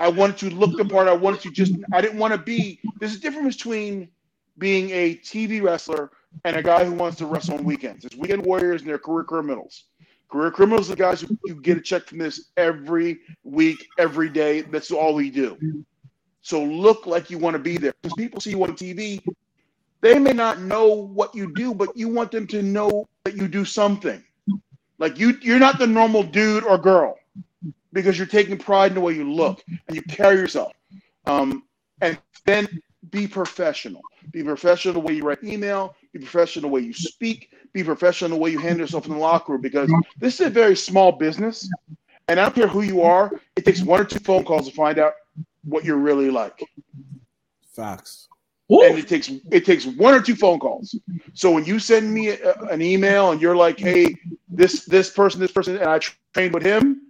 I wanted to look the part. I wanted to just. I didn't want to be. There's a difference between being a TV wrestler and a guy who wants to wrestle on weekends. There's weekend warriors and they're career criminals. Career criminals are the guys who you get a check from this every week, every day. That's all we do. So look like you want to be there because people see you on TV. They may not know what you do, but you want them to know that you do something. Like you, you're not the normal dude or girl because you're taking pride in the way you look and you carry yourself. Um, and then be professional. Be professional the way you write email. Be professional the way you speak. Be professional the way you handle yourself in the locker room because this is a very small business. And I don't care who you are. It takes one or two phone calls to find out what you're really like Facts. and it takes it takes one or two phone calls. So when you send me a, an email and you're like, "Hey, this this person, this person," and I trained with him,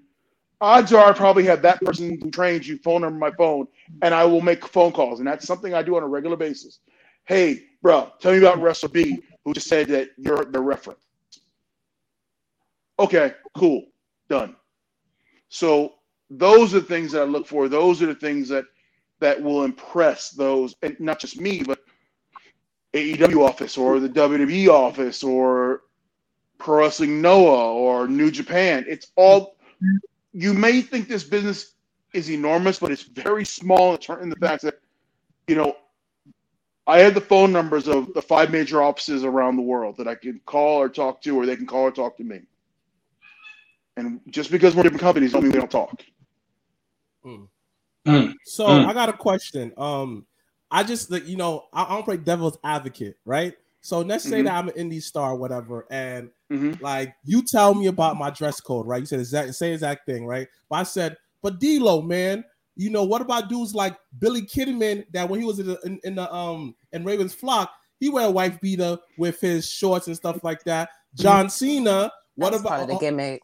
odds are I probably have that person who trained you phone number my phone, and I will make phone calls, and that's something I do on a regular basis. Hey, bro, tell me about Wrestler B, who just said that you're the reference. Okay, cool, done. So those are the things that I look for. Those are the things that that will impress those, and not just me, but AEW office or the WWE office or Pro Wrestling Noah or New Japan. It's all you may think this business is enormous, but it's very small in the fact that you know I had the phone numbers of the five major offices around the world that I can call or talk to, or they can call or talk to me. And just because we're different companies, don't mean we don't talk. So Mm. I got a question. Um, I just like you know I, I don't play devil's advocate, right? So let's say Mhm. that I'm an indie star, or whatever, and hmm like you tell me about my dress code, right? You said exact same exact thing, right? But I said, but D'Lo, man, you know what about dudes like Billy Kidman that when he was in the, in, in the um in Ravens flock, he wear a wife beater with his shorts and stuff like that. John Cena, what That's part about of the gimmick?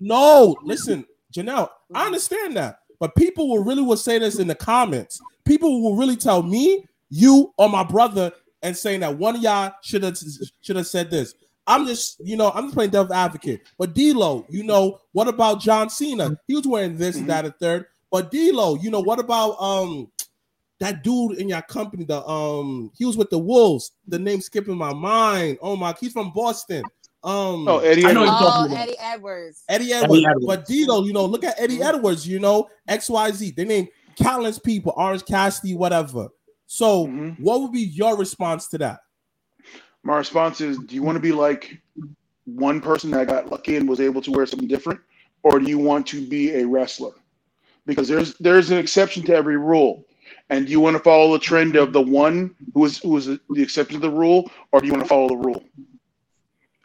no, listen, Janelle, I understand that, but people will really will say this in the comments. People will really tell me, you, or my brother, and saying that one of y'all should have should have said this. I'm just, you know, I'm just playing devil's advocate. But D'Lo, you know, what about John Cena? He was wearing this and that a third. But D'Lo, you know, what about um that dude in your company? The um, he was with the Wolves. The name skipping my mind. Oh my, he's from Boston. Um, Oh, Eddie. I know Edwards. Oh, talking about. Eddie Edwards. Eddie Edwards. Edwards. But Dito, you know, look at Eddie Edwards, you know, XYZ. They name countless people, Orange Cassidy, whatever. So, Mhm. what would be your response to that? My response is: Do you want to be like one person that got lucky and was able to wear something different, or do you want to be a wrestler? Because there's there's an exception to every rule, and do you want to follow the trend of the one who was who was the exception to the rule, or do you want to follow the rule?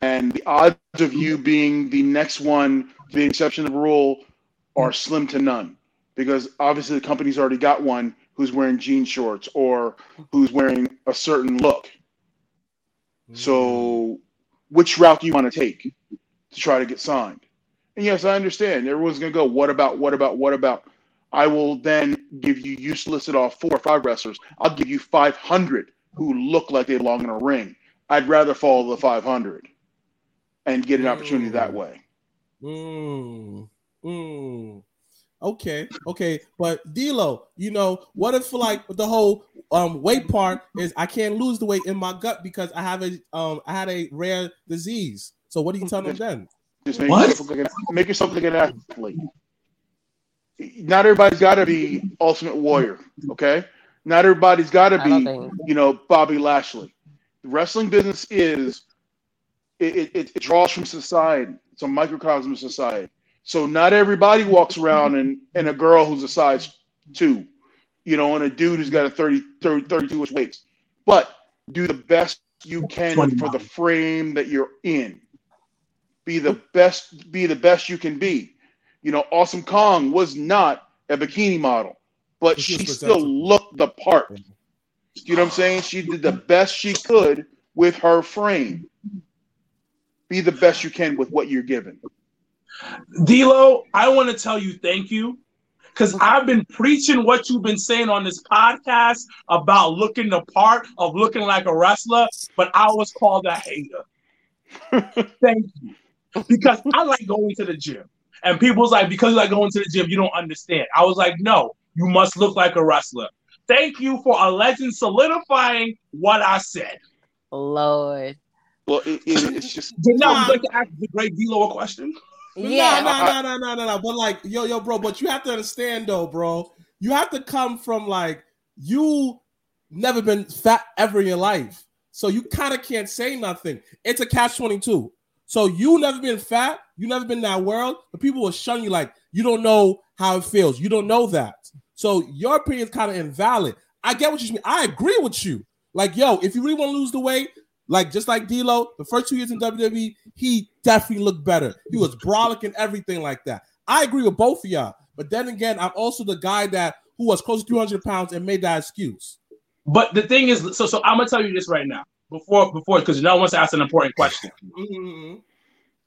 And the odds of you being the next one, the exception to the rule, are slim to none, because obviously the company's already got one who's wearing jean shorts or who's wearing a certain look. So, which route do you want to take to try to get signed? And yes, I understand. Everyone's going to go, what about, what about, what about? I will then give you, you listed off four or five wrestlers. I'll give you 500 who look like they belong in a ring. I'd rather follow the 500 and get an opportunity that way. Mm, mm. Okay, okay, but D'Lo, you know, what if like the whole um weight part is I can't lose the weight in my gut because I have a um I had a rare disease. So what do you tell them then? Just make What? yourself, look like an, make yourself look like an athlete. Not everybody's got to be Ultimate Warrior, okay? Not everybody's got to be think. you know, Bobby Lashley. The wrestling business is it, it, it draws from society. It's a microcosm of society. So not everybody walks around and, and a girl who's a size two, you know, and a dude who's got a 30, 30 32 inch waist. But do the best you can for the frame that you're in. Be the best, be the best you can be. You know, Awesome Kong was not a bikini model, but She still looked the part. You know what I'm saying? She did the best she could with her frame. Be the best you can with what you're given. D'Lo, I want to tell you thank you because I've been preaching what you've been saying on this podcast about looking the part of looking like a wrestler, but I was called a hater. thank you because I like going to the gym, and people's like because you like going to the gym, you don't understand. I was like, no, you must look like a wrestler. Thank you for a legend solidifying what I said. Lord. Well, it, it, it's just But now Nah. I'd like to ask the great D'Lo a question. Yeah. No, no, no, no, no, no. But like, yo, yo, bro. But you have to understand, though, bro. You have to come from like you never been fat ever in your life, so you kind of can't say nothing. It's a catch twenty two. So you never been fat. You never been in that world. But people will shun you like you don't know how it feels. You don't know that. So your opinion is kind of invalid. I get what you mean. I agree with you. Like, yo, if you really want to lose the weight, like just like D'Lo, the first two years in WWE, he definitely looked better. He was brolic and everything like that. I agree with both of y'all. But then again, I'm also the guy that who was close to 300 pounds and made that excuse. But the thing is, so so I'm gonna tell you this right now before before because no to ask an important question. Mm-hmm.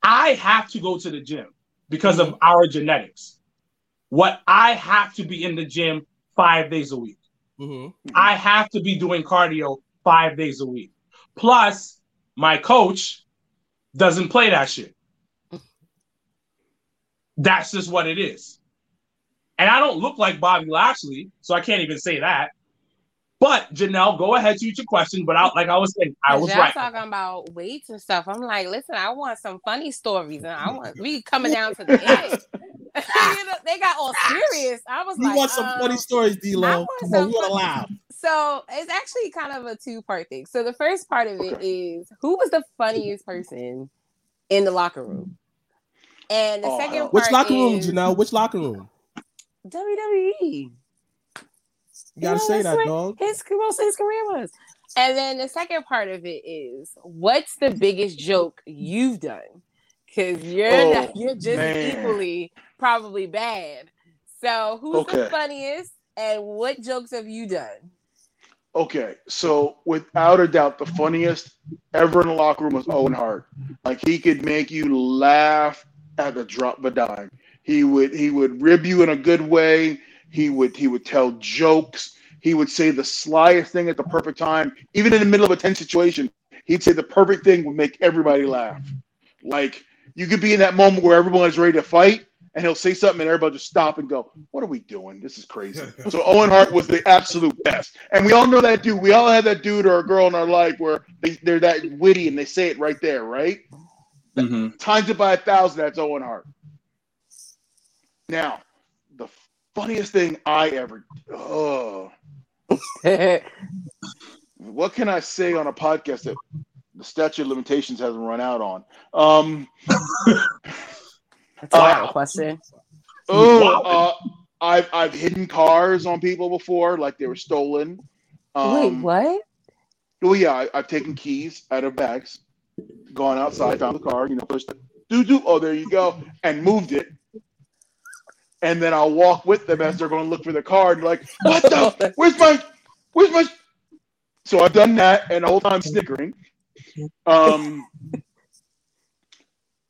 I have to go to the gym because of our genetics. What I have to be in the gym five days a week. Mm-hmm. I have to be doing cardio five days a week. Plus, my coach doesn't play that shit. That's just what it is. And I don't look like Bobby Lashley, so I can't even say that. But Janelle, go ahead, shoot your question. But I, like I was saying, I was y'all right. talking about weights and stuff. I'm like, listen, I want some funny stories, and I want we coming down to the end. you know, they got all serious. I was You like, want some um, funny stories, I D'Lo? want Come on, we want to laugh. So it's actually kind of a two part thing. So the first part of it is who was the funniest person in the locker room? And the Oh, second uh, part Which locker room, is Janelle? Which locker room? WWE. You gotta know, say that, what dog. His most of his career was. And then the second part of it is what's the biggest joke you've done? Because you're Oh, not, you're just man. equally probably bad. So who's the funniest and what jokes have you done? Okay, so without a doubt, the funniest ever in the locker room was Owen Hart. Like he could make you laugh at the drop of a dime. He would he would rib you in a good way. He would he would tell jokes. He would say the slyest thing at the perfect time, even in the middle of a tense situation. He'd say the perfect thing would make everybody laugh. Like you could be in that moment where everyone is ready to fight, and he'll say something, and everybody just stop and go, "What are we doing? This is crazy." so Owen Hart was the absolute best, and we all know that dude. We all have that dude or a girl in our life where they, they're that witty and they say it right there, right? Mhm. Times it by a thousand. That's Owen Hart. Now, the funniest thing I ever. Oh, what can I say on a podcast that the statute of limitations hasn't run out on? Um, That's a wild Uh, question. oh, Wow. uh, I've I've hidden cars on people before, like they were stolen. Um, Wait, what? Well, yeah, I, I've taken keys out of bags, gone outside, found the car, you know, pushed it, doo doo. Oh, there you go, and moved it. And then I'll walk with them as they're going to look for the car, and like, what the? Where's my? Where's my? So I've done that, and the whole time snickering. Um.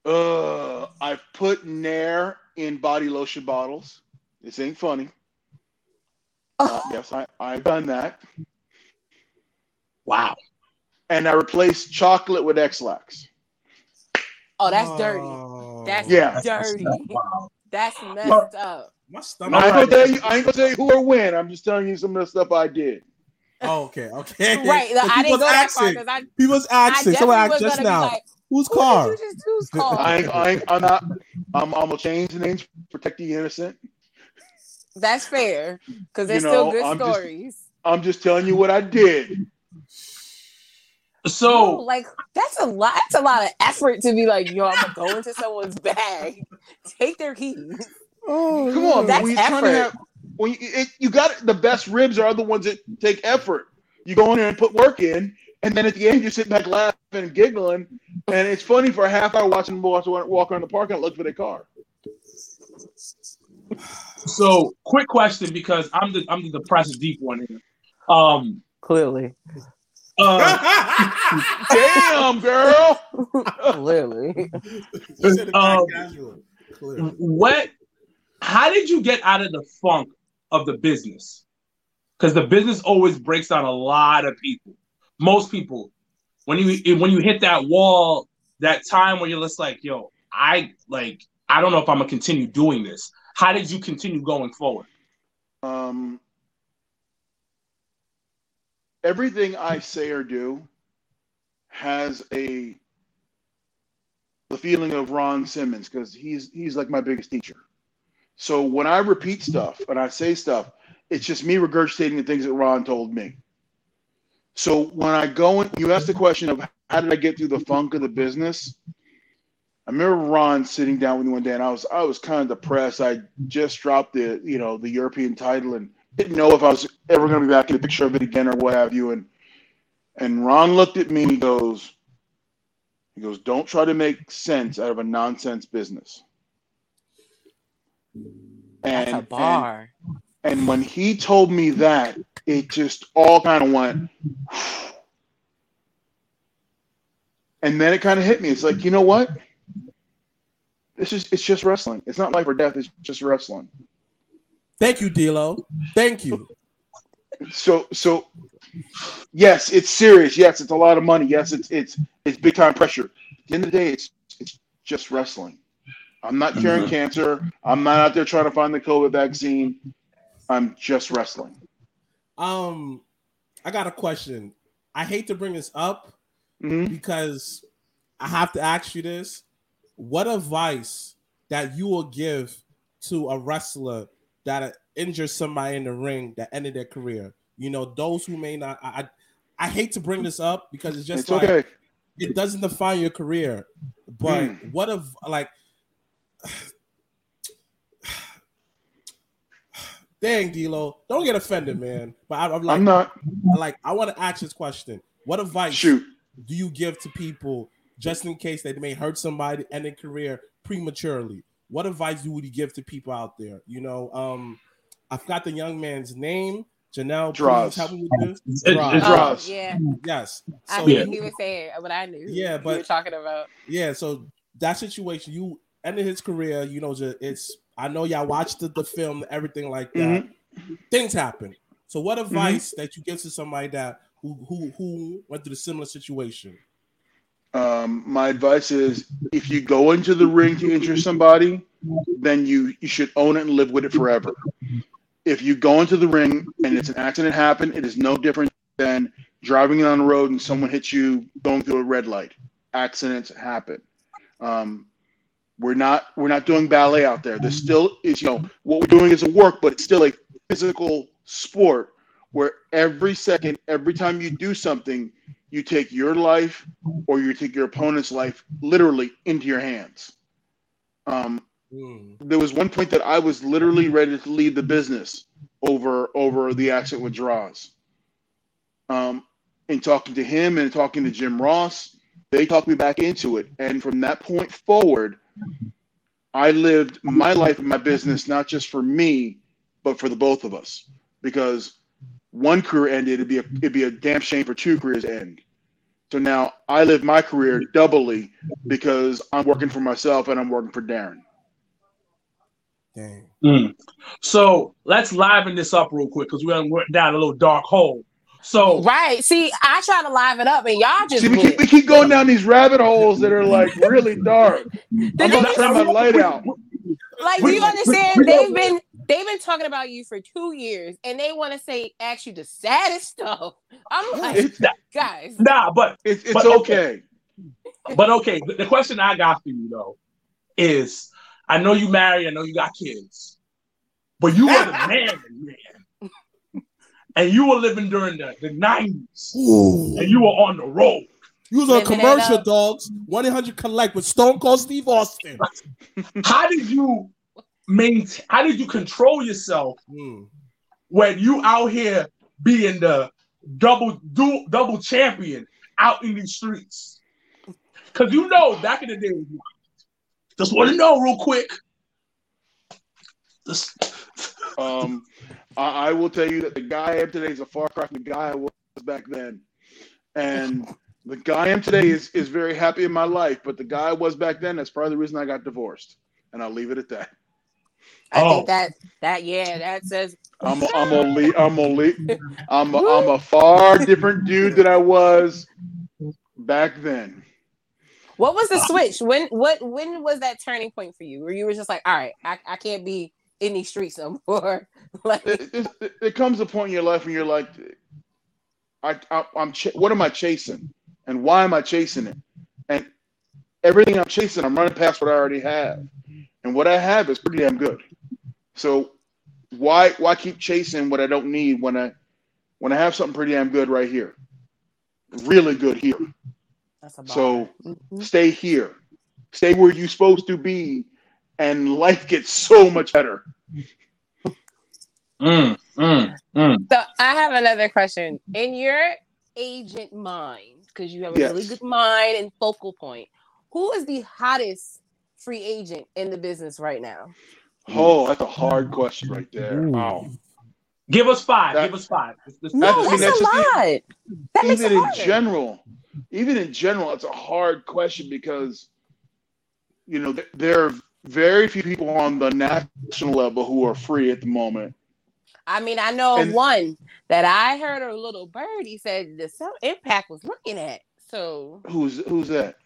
Uh, I've put Nair in body lotion bottles. This ain't funny. Uh, yes, I, I've done that. Wow. And I replaced chocolate with Ex-Lax. Oh, that's dirty. Oh. That's Yeah. dirty. Wow. That's messed up. My I stomach. ain't, gonna tell you, I ain't gonna tell you who or when. I'm just telling you some of the stuff I did. Oh, okay, okay. Right. So I didn't people's go that far asking- because I, People's I asking. Someone definitely asked just now. be like, Whose who car? did you just whose car? I ain't, I ain't, I'm not. I'm, I'm gonna change the names, protect the innocent. That's fair because You know, still good I'm just- stories. I'm just telling you what I did. No, So like that's a lot. That's a lot of effort to be like, yo, I'm gonna go into someone's bag, take their keys. Oh, Come on, That's when you're trying to effort. have, when you, it, you got the best ribs are the ones that take effort. You go in there and put work in, and then at the end you're sitting back laughing and giggling, and it's funny for a half hour watching them walk, walk around the park and look for their car. so quick question because I'm the I'm the depressed deep one here. Um Clearly, uh Damn, girl. clearly. You said it back Um. Clearly. what how did you get out of the funk of the business? Because the business always breaks down a lot of people. Most people, when you when you hit that wall, that time where you're just like, yo, I like I don't know if I'm gonna continue doing this. How did you continue going forward? Um, everything I say or do has a the feeling of Ron Simmons because he's he's like my biggest teacher. So when I repeat stuff and I say stuff, it's just me regurgitating the things that Ron told me. So when I go in, you ask the question of how did I get through the funk of the business? I remember Ron sitting down with me one day, and I was I was kind of depressed. I just dropped the you know the European title and didn't know if I was ever going to be back in the picture of it again or what have you. And and Ron looked at me and he goes, he goes, don't try to make sense out of a nonsense business. And, That's a bar. and and when he told me that, it just all kind of went. And then it kind of hit me. It's like, you know what? This is it's just wrestling. It's not life or death. It's just wrestling. Thank you, D'Lo. Thank you. So so yes, it's serious. Yes, it's a lot of money. Yes, it's it's it's big time pressure. At the end of the day, it's it's just wrestling. I'm not curing Mhm. cancer. I'm not out there trying to find the COVID vaccine. I'm just wrestling. Um, I got a question. I hate to bring this up Mhm. because I have to ask you this. What advice that you will give to a wrestler that injured somebody in the ring that ended their career? You know, those who may not. I I, I hate to bring this up because it's just It's like okay. it doesn't define your career. But Mm. what if like dang D'Lo, don't get offended, man. But I, am like, I'm not. like I want to ask this question: What advice Shoot. do you give to people just in case they may hurt somebody and their career prematurely? What advice would you give to people out there? You know, um, I forgot the young man's name. Janelle, Droz. please help me with this. Droz. it Oh, Droz. yeah, Yes. I So knew you- he was saying what I knew. Yeah, you were but- talking about. yeah, so that situation, you ended his career, you know, it's I know y'all watched the, the film, everything like that. Things happen. So what advice that you give to somebody that who who who went through a similar situation? Um, my advice is if you go into the ring to injure somebody, then you you should own it and live with it forever. If you go into the ring and it's an accident happened, it is no different than driving on the road and someone hits you going through a red light. Accidents happen. Um, we're not we're not doing ballet out there. There still is you know what we're doing is a work, but it's still a physical sport where every second, every time you do something, you take your life or you take your opponent's life literally into your hands. Um, Hmm. there was one point that I was literally ready to leave the business over over the accident with Droz. Um, in talking to him and talking to Jim Ross, they talked me back into it, and from that point forward, I lived my life and my business not just for me, but for the both of us. Because one career ended, it'd be a it'd be a damn shame for two careers to end. So now I live my career doubly because I'm working for myself and I'm working for Darren. Dang. Mm. So let's liven this up real quick because we done went down a little dark hole. So Right. See, I try to live it up, and y'all just See, we keep, we keep going down these rabbit holes that are like really dark. I'm gonna turn my light out. like, do you understand? They've been they've been talking about you for two years, and they want to say ask you the saddest stuff. I'm like, It's, guys, nah, but it's, it's But okay. but okay. The, the question I got for you though is, I know you married, I know you got kids, but you were the man, man, and you were living during the the nineties, Ooh. and you were on the road. You was on Living commercial up. dogs, 1 800 Collect with Stone Cold Steve Austin. How did you maintain? How did you control yourself Hmm. when you out here being the double du- double champion out in these streets? Because you know, back in the day, just want to know real quick. Just- Um, I, I will tell you that the guy I am today is a far cry from the guy I was back then, and the guy I am today is is very happy in my life. But the guy I was back then, that's probably the reason I got divorced, and I'll leave it at that. I Oh. think that that yeah, that says I'm a, I'm gonna leave. I'm gonna leave. I'm a, I'm a far different dude than I was back then. What was the uh, switch? When what when was that turning point for you? Where you were just like, all right, I, I can't be in these streets no more. like it, it, it- comes a point in your life when you're like, I, I I'm ch- what am I chasing, and why am I chasing it? And everything I'm chasing, I'm running past what I already have, and what I have is pretty damn good. So why why keep chasing what I don't need when I when I have something pretty damn good right here, really good here. that's a So Mhm. stay here, stay where you're supposed to be, and life gets so much better. Mm, mm, mm. So I have another question. In your agent mind, because you have a really good mind and focal point, who is the hottest free agent in the business right now? Oh, that's a hard question right there. Ooh. Wow. Give us five. That- give us five. This- this- No, I mean, that's, that's a just lot. That makes even it in harder. general, even in general, it's a hard question because you know th- there are very few people on the national level who are free at the moment. I mean, I know And- one that I heard a little birdie said the some impact was looking at. So Who's who's that?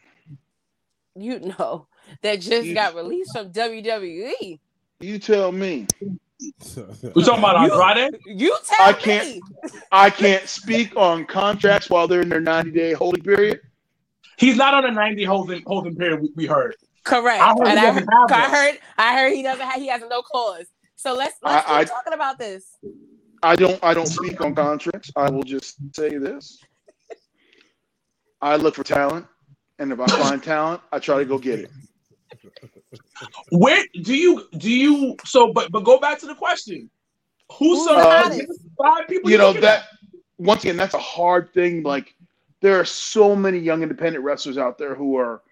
you know that just You- got released from WWE. You tell me. We're talking about You- You tell I can't- me. I can't speak on contracts while they're in their 90 day holding period. He's not on a ninety holding holding period. We, we heard. Correct. I heard and he I heard, have I heard I heard he doesn't have he has no clause. So let's let's I- keep I- talking about this. I don't I don't speak on contracts. I will just say this. I look for talent, and if I find talent, I try to go get it. Where do you do you so but but go back to the question. Who's Who's some uh, the five people You know that at? once again, that's a hard thing. Like there are so many young independent wrestlers out there who are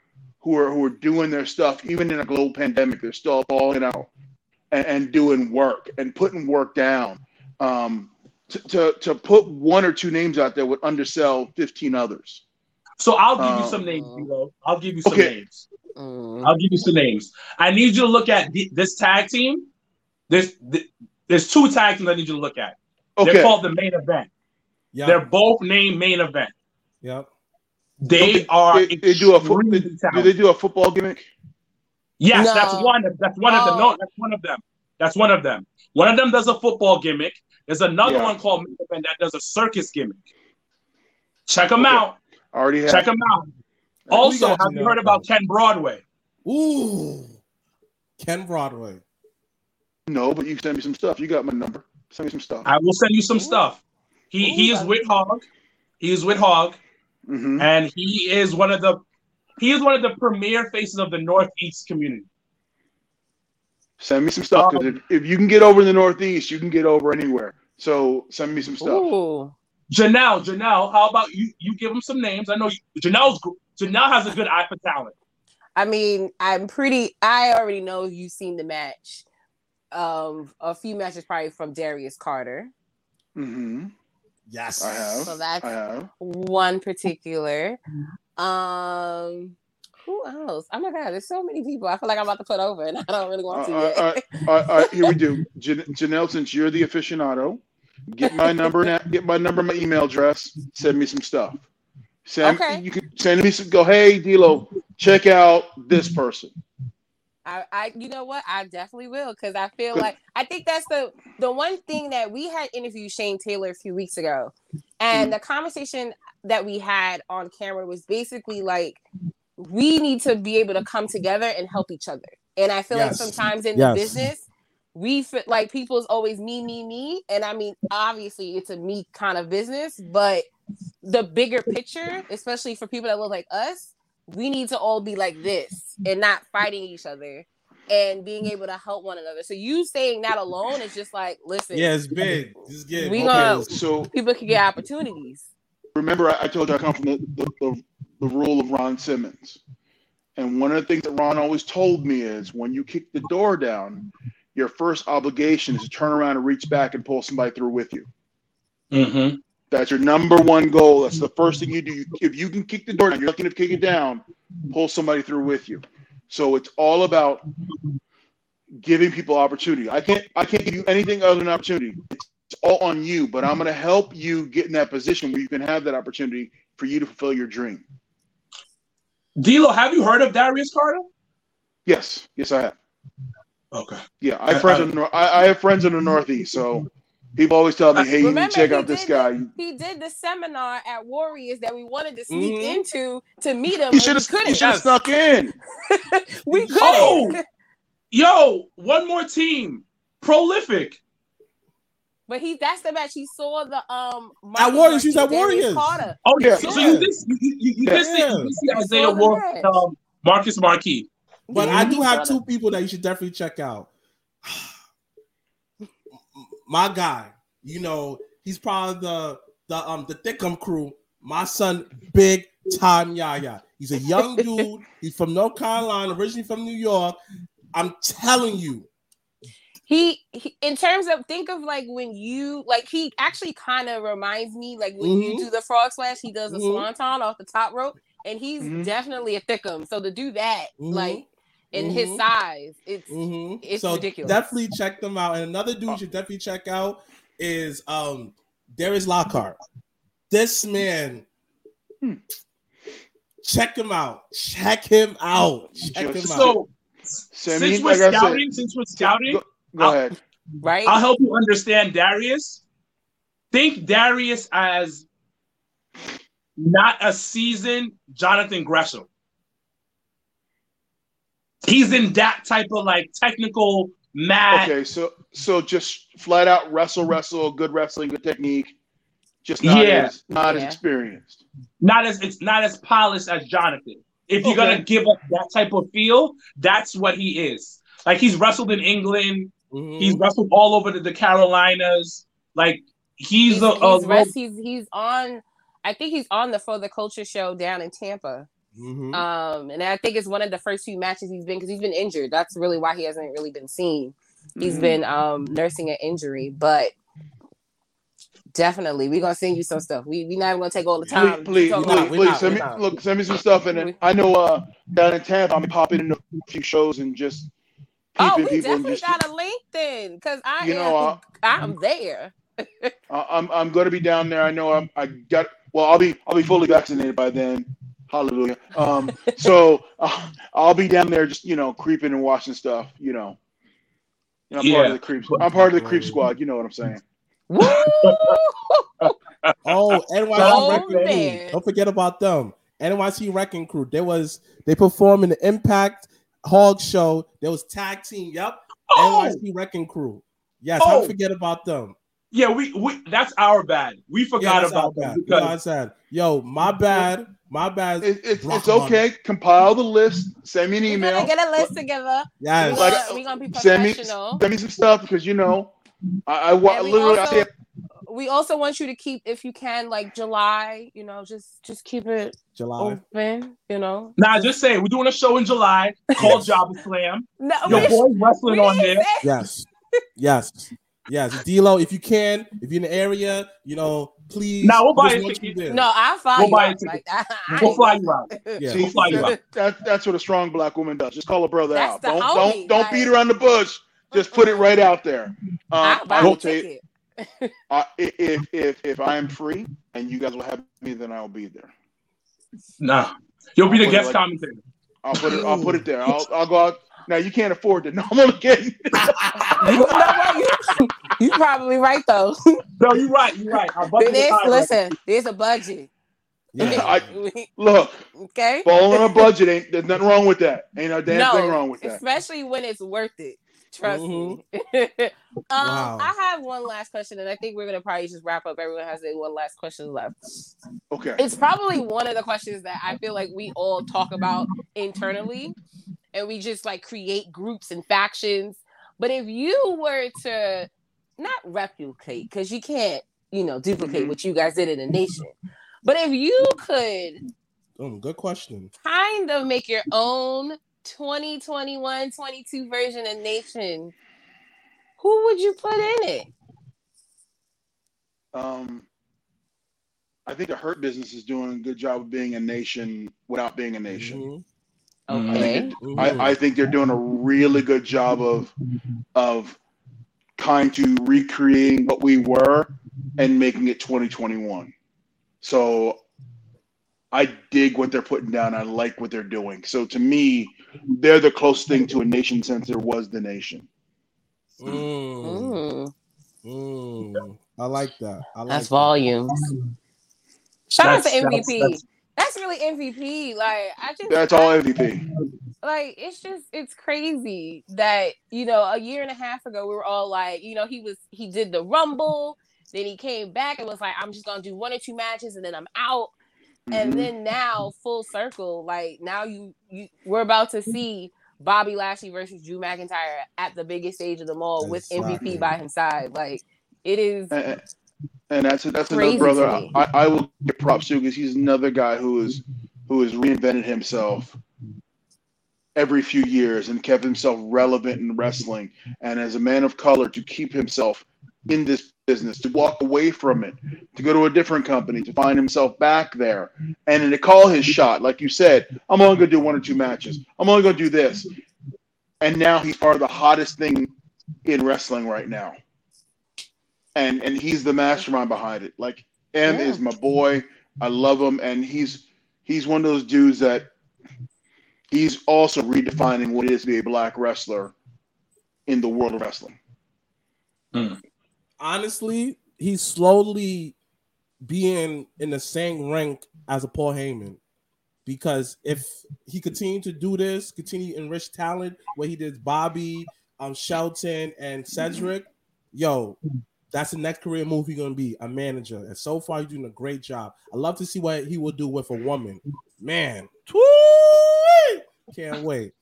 who are who are doing their stuff, even in a global pandemic. They're still balling out and, and doing work and putting work down. Um, to, to to put one or two names out there would undersell fifteen others. So I'll give you Uh, some names, D'Lo. I'll give you some Okay. names. I'll give you some names. I need you to look at the, this tag team. There's th- there's two tag teams I need you to look at. They're Okay, called the main event. Yeah. They're both named main event. Yep. They They- are they, they do a fo- they, do they do a football gimmick? Yes, No. that's one. That's one of them. No, Oh. that's one of them. That's one of them. One of them does a football gimmick. There's another Yeah. one called Main Event that does a circus gimmick. Check them Okay. out. I already have. Check them out. We Also, have you you heard about Ken Broadway? Ooh. Ken Broadway. No, but you can send me some stuff. You got my number. Send me some stuff. I will send you some Ooh. stuff. He he is Ooh. with Hog. He is with Hog, hmm and he is one of the he is one of the premier faces of the Northeast community. Send me some stuff because Um, if, if you can get over in the Northeast, you can get over anywhere. So send me some stuff. Ooh. Janelle, Janelle, how about you? You give him some names. I know you, Janelle's gr- Janelle has a good eye for talent. I mean, I'm pretty. I already know you've seen the match. Um, a few matches probably from Darius Carter. hmm Yes. I have. So that's I have. one particular. Um, who else? Oh my god, there's so many people. I feel like I'm about to put over, and I don't really Uh, want to. yet. uh, uh, uh, here we do. Jan- Janelle, since you're the aficionado, get my number and get my number, my email address. Send me some stuff. Send Okay. you can send me some. Go, hey, D'Lo, check out this person. I, I, you know what? I definitely will because I feel like I think that's the the one thing that we had interviewed Shane Taylor a few weeks ago, mm. and the conversation that we had on camera was basically like we need to be able to come together and help each other. And I feel Yes. like sometimes in Yes. the business, we feel like people's always me, me, me, and I mean obviously it's a me kind of business, but the bigger picture, especially for people that look like us, we need to all be like this and not fighting each other and being able to help one another. So you saying that alone is just like, listen, Yeah, it's big. It's good. We Okay. gonna- So people can get opportunities. remember, I, I told you I come from the, the, the, the rule of Ron Simmons. And one of the things that Ron always told me is when you kick the door down, your first obligation is to turn around and reach back and pull somebody through with you. Mm-hmm. That's your number one goal. That's the first thing you do. If you can kick the door down, you're looking to kick it down, pull somebody through with you. So it's all about giving people opportunity. I can't I can't give you anything other than opportunity. It's all on you, but I'm going to help you get in that position where you can have that opportunity for you to fulfill your dream. D'Lo, have you heard of Darius Carter? Yes, yes, I have. Okay. Yeah, I have friends I- in the I, I have friends in the Northeast, so people always tell me, "Hey, you need to check out this did guy." He did the seminar at Warriors that we wanted to sneak Mhm. into to meet him. You should have you couldn't. should have snuck in. we couldn't. Oh! Yo, one more team. Prolific. But he that's the match. He saw the um At Warriors, he was at Darius Warriors. Carter. Oh yeah. Yeah. So you did you, you, you, you did see, Yeah. you see Isaiah saw the um, Marcus Marquis. But Yeah, I do have saw two people that you should definitely check out. My guy, you know, he's probably the the um the Thickum crew. My son, big time Yaya. He's a young dude. He's from North Carolina, originally from New York. I'm telling you, he, he in terms of think of like when you like he actually kind of reminds me like when you Mhm. do the frog splash he does a Mhm. swanton off the top rope and he's Mhm. definitely a thickum so to do that like in his Mhm. size it's Mhm. It's so ridiculous. definitely check them out. And another dude you should definitely check out is um Darius Lockhart. This man, Hmm. check him out. Check him out. Check him out. So since we're like I said- scouting, since we're scouting, Go, go ahead. right I'll help you understand Darius. Think Darius as not a seasoned Jonathan Gresham. He's in that type of like technical Matt. Okay, so so just flat out wrestle, wrestle, good wrestling, good technique. Just not Yeah. as not as experienced. Not as it's not as polished as Jonathan. If you're gonna give up that type of feel, that's what he is. Like he's wrestled in England. Mhm. He's wrestled all over the, the Carolinas. Like he's, He's, a, a he's, rest, he's he's on. I think he's on the For the Culture show down in Tampa. Mhm. Um, and I think it's one of the first few matches he's been because he's been injured. That's really why he hasn't really been seen. He's Mhm. been um nursing an injury, but definitely we're gonna send you some stuff. We we not even gonna take all the time. Please, please, to talk not, please, not, send me not. look, send me some stuff, and I know uh down in Tampa, I'm popping into a few shows and just Oh, peeping we people and definitely just. got a link then, because I You am know, uh, I'm there. I'm I'm going to be down there. I know I'm I got well. I'll be I'll be fully vaccinated by then. Hallelujah. Um, so uh, I'll be down there, just you know, creeping and watching stuff. You know, You know, I'm part of the creeps. I'm part of the creep squad. You know what I'm saying? Woo! Oh, NYC Oh, Wrecking. Crew. Don't forget about them. NYC Wrecking Crew. There was they performed in the Impact Hog Show. There was tag team. Yep. Oh, NYC Wrecking Crew. Yes, how Oh. forget about them. yeah, we, we that's our bad. We forgot that's our about bad. them You know what because I'm saying? Yo, my bad. My bad. It, it's it's okay. Compile the list. Send me an We're email. gonna get a list together. Yes. We're Like, gonna, we gonna be Send me send me some stuff because you know I, I wa- And we literally I also- say We also want you to keep, if you can, like July. You know, just just keep it July. open. You know. nah, just say we're doing a show in July called Jobber Slam. No, Your boy wrestling on didn't there. Yes. Yes. Yes. D'Lo, if you can, if you're in the area, you know, please. Nah, we'll buy just a ticket. No, I'll fly We'll you out. Like, I, I We'll fly you out. Yeah. see, We'll fly you that- out. that- that's what a strong black woman does. Just call a brother That's out. the Don't homie, don't don't like- beat around the bush. Just put it right out there. Um, I'll buy I a will tell you, ticket. I, if if if I am free and you guys will have me, then I'll be there. Nah, you'll be the I'll put guest like- commentator. I'll put it. I'll put it there. I'll I'll go out. Now you can't afford it. No, I'm. You know? You, you probably right though. No, you're right. You're right. Our budget is There's, right listen, there's a budget. Yeah. I- Look, okay. falling on a budget ain't. There's nothing wrong with that. Ain't a damn No, thing wrong with that. especially when it's worth it. Trust me. um, Wow. I have one last question, and I think we're gonna probably just wrap up. Everyone has a one last question left. Okay. It's probably one of the questions that I feel like we all talk about internally, and we just like create groups and factions. But if you were to not replicate, because you can't, you know, duplicate Mhm. what you guys did in the nation, but if you could Oh, good question. kind of make your own 2021 22 version of Nation, who would you put in it? Um, I think the Hurt Business is doing a good job of being a nation without being a nation. Mhm. Okay. Mhm. I, I think they're doing a really good job of of kind to recreating what we were and making it 2021. So I dig what they're putting down. I like what they're doing. So to me, they're the closest thing to a nation since there was the nation. Mm. Mm, Mm. I like that. I like that's that. volumes. Shout out to That's- that's- MVP. that's- That's, really MVP. Like I just That's all MVP. like it's just it's crazy that you know a year and a half ago we were all like you know he was he did the rumble then he came back and was like i'm just gonna do one or two matches and then i'm out and Mhm. then now full circle like now you you we're about to see bobby lashley versus drew mcintyre at the biggest stage of them all with Exactly. mvp by his side like it is And, and that's that's Crazy another brother. I, I will give props to because he's another guy who is who has reinvented himself every few years and kept himself relevant in wrestling. And as a man of color, to keep himself in this business, to walk away from it, to go to a different company, to find himself back there, and then to call his shot, like you said, I'm only going to do one or two matches. I'm only going to do this. And now he's part of the hottest thing in wrestling right now. And and he's the mastermind behind it. Like M Yeah. is my boy. I love him, and he's he's one of those dudes that he's also redefining what it is to be a black wrestler in the world of wrestling. honestly, he's slowly being in the same rank as a Paul Heyman. Because if he continued to do this, continue to enrich talent, what he did Bobby, um Shelton and Cedric, yo, that's the next career move he's gonna be a manager. And so far, he's doing a great job. I love to see what he will do with a woman. Man, can't wait.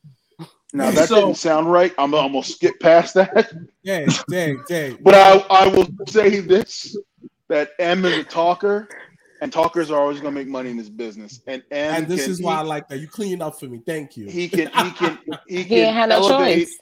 Now that So- didn't sound right. I'm, I'm gonna skip past that. Dang, dang, dang. But I, I will say this: that M is a talker, and talkers are always gonna make money in this business. And M and this can, is why I like that. You cleaned up for me. Thank you. he, he can he can he He can ain't had no choice.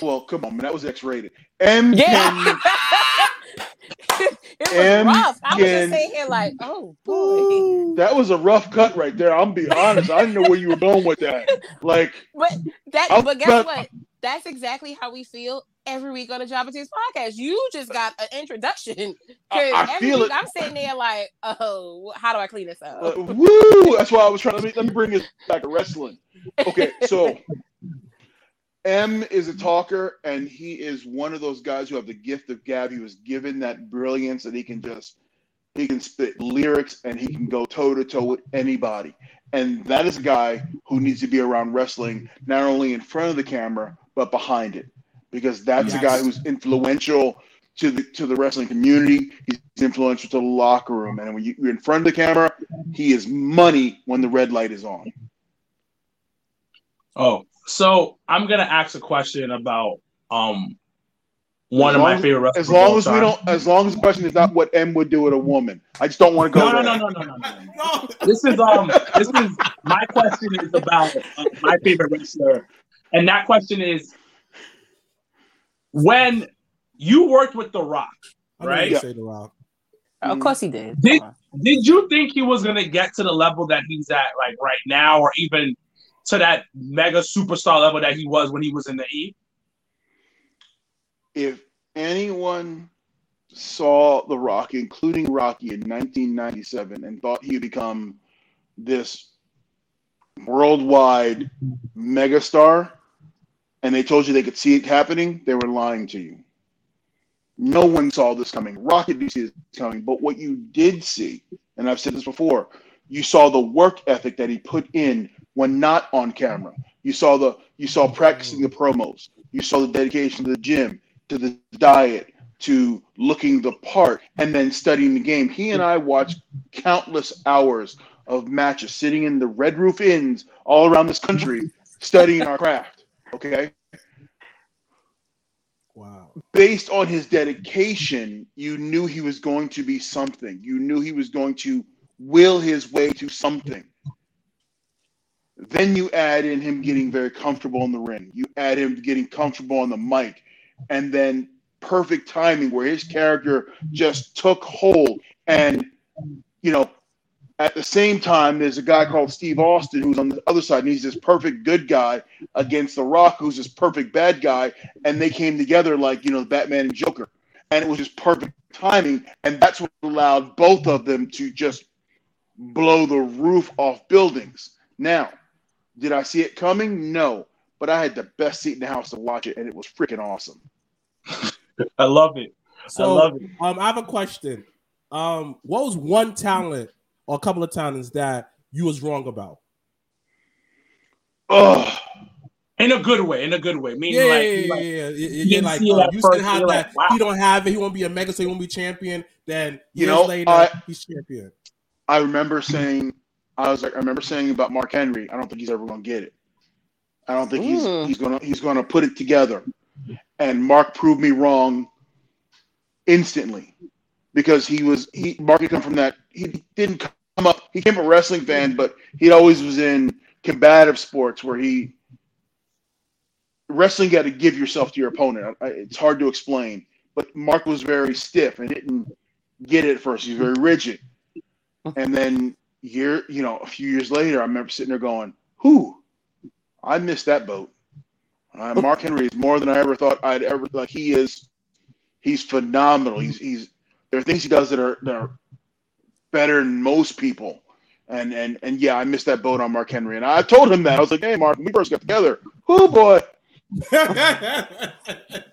Well, come on, man, that was X-rated. M Yeah. can it was rough. I was just sitting here like, oh boy. that was a rough cut right there. I'm be honest. I didn't know where you were going with that. Like, But that I'll- but guess but- what? That's exactly how we feel every week on the Jobber Tears podcast. You just got an introduction. I, I every feel week it. I'm sitting there like, oh, how do I clean this up? uh, woo! That's why I was trying. Let me let me bring this back to wrestling. Okay, so M is a talker, and he is one of those guys who have the gift of gab. He was given that brilliance that he can just he can spit lyrics and he can go toe to toe with anybody. And that is a guy who needs to be around wrestling, not only in front of the camera but behind it, because that's a guy who's influential to the to the wrestling community. He's influential to the locker room, and when you, you're in front of the camera, he is money when the red light is on. Oh, so I'm gonna ask a question about um one As of my long- favorite wrestlers. As of all long as we time. don't, as long as the question is not what M would do with a woman, I just don't want to go No, no, there. no, no, no, no, no. No. This is um. This is my question is about uh, my favorite wrestler, and that question is when you worked with The Rock. Right? even Say the rock. of course he did. Did- Did you think he was gonna get to the level that he's at, like right now, or even to that mega superstar level that he was when he was in the E? If anyone saw The Rock, including Rocky in 1997, and thought he'd become this worldwide megastar, and they told you they could see it happening, they were lying to you. No one saw this coming. Rocky didn't see this coming, but what you did see, and I've said this before, you saw the work ethic that he put in when not on camera. You saw the you saw practicing the promos. You saw the dedication to the gym, to the diet, to looking the part, and then studying the game. He and I watched countless hours of matches, sitting in the Red Roof Inns all around this country, studying our craft. Okay, Wow. based on his dedication, you knew he was going to be something. You knew he was going to will his way to something. Then you add in him getting very comfortable in the ring. You add him getting comfortable on the mic, and then perfect timing where his character just took hold. And you know, at the same time, there's a guy called Steve Austin who's on the other side, and he's this perfect good guy against The Rock, who's this perfect bad guy and they came together like you know Batman and Joker, and it was just perfect timing, and that's what allowed both of them to just blow the roof off buildings. Now, did I see it coming? No, but I had the best seat in the house to watch it, and it was freaking awesome. I love it. So I love it. um, I have a question. Um, what was one talent or a couple of talents that you was wrong about? Oh, In a good way. In a good way. Meaning Yeah, like, yeah, like yeah, yeah. yeah. you You're didn't like, see uh, at you first, still have that. like, wow. He don't have it. He won't be a mega, so he won't be champion. Then You years know, later, I- he's champion. I remember saying, I was like, I remember saying about Mark Henry, I don't think he's ever going to get it. I don't think he's Mm. he's gonna he's gonna put it together. And Mark proved me wrong instantly because he was he Mark had come from that he didn't come up he came from a wrestling fan, but he always was in combative sports where he wrestling got to give yourself to your opponent. I- It's hard to explain, but Mark was very stiff and didn't get it at first. He was very rigid, and then year you know a few years later, I remember sitting there going, "Who? I missed that boat." Uh, Mark Henry is more than I ever thought I'd ever like. He is, he's phenomenal. He's he's there are things he does that are that are better than most people. And and and yeah, I missed that boat on Mark Henry, and I told him that I was like, "Hey, Mark, when we first got together, oh boy, no,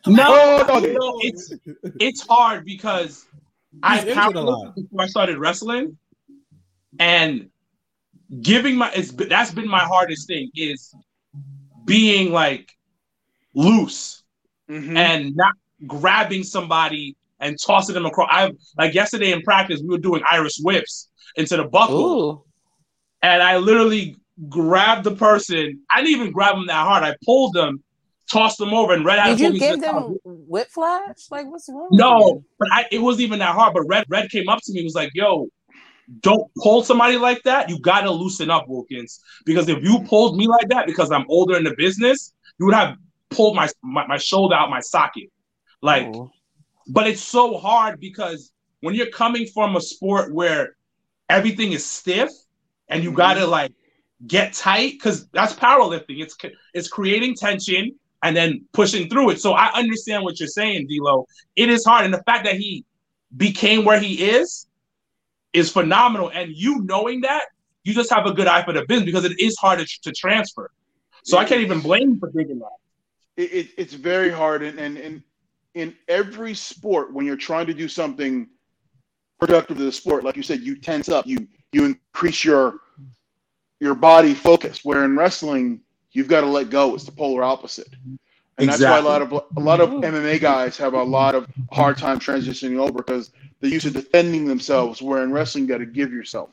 Oh, no. you know, it's it's hard because I He's have injured a lot. before I started wrestling, and giving my it's that's been my hardest thing is being like loose Mhm. and not grabbing somebody and tossing them across. I like yesterday in practice, we were doing Irish whips into the buckle, Ooh. and I literally grabbed the person. I didn't even grab them that hard. I pulled them, tossed them over, and Red had Did to you pull me to give the top. them whip flash? Like, what's wrong? with No, but I, it wasn't even that hard. But Red Red came up to me and was like, "Yo, don't pull somebody like that. You gotta loosen up, Wilkins. Because if you pulled me like that, because I'm older in the business, you would have pulled my my, my shoulder out my socket. Like, but it's so hard because when you're coming from a sport where everything is stiff and you mm-hmm. gotta like get tight, because that's powerlifting. It's it's creating tension and then pushing through it. So I understand what you're saying, D'Lo. It is hard, and the fact that he became where he is is phenomenal. And you knowing that, you just have a good eye for the business because it is hard to, to transfer. So I can't even blame you for thinking that. it, it, it's very hard and, and and in every sport when you're trying to do something productive to the sport like you said you tense up you you increase your your body focus where in wrestling you've got to let go it's the polar opposite and that's why a lot of a lot of MMA guys have a lot of hard time transitioning over because they're used to defending themselves where in wrestling you got to give yourself.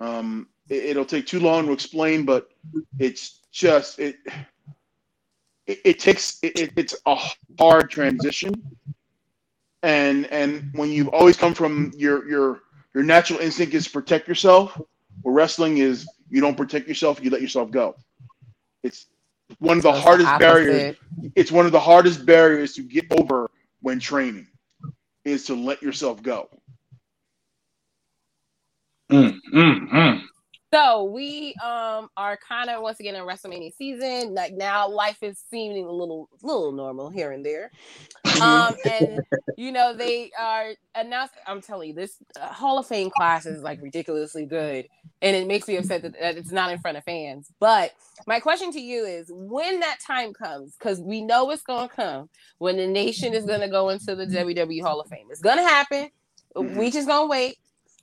Um, it, it'll take too long to explain but it's just it it, it takes it, it- it's a hard transition. And and when you've always come from your your your natural instinct is to protect yourself where wrestling is you don't protect yourself you let yourself go. It's one of the That's hardest opposite. barriers it's one of the hardest barriers to get over when training is to let yourself go Mm, mm, mm. So we um are kind of once again in WrestleMania season. Like now, life is seeming a little little normal here and there. Um, and you know they are announced. I'm telling you, this uh, Hall of Fame class is like ridiculously good, and it makes me upset that, that it's not in front of fans. But my question to you is, when that time comes, because we know it's gonna come, when the nation is gonna go into the WWE Hall of Fame, it's gonna happen. We just gonna wait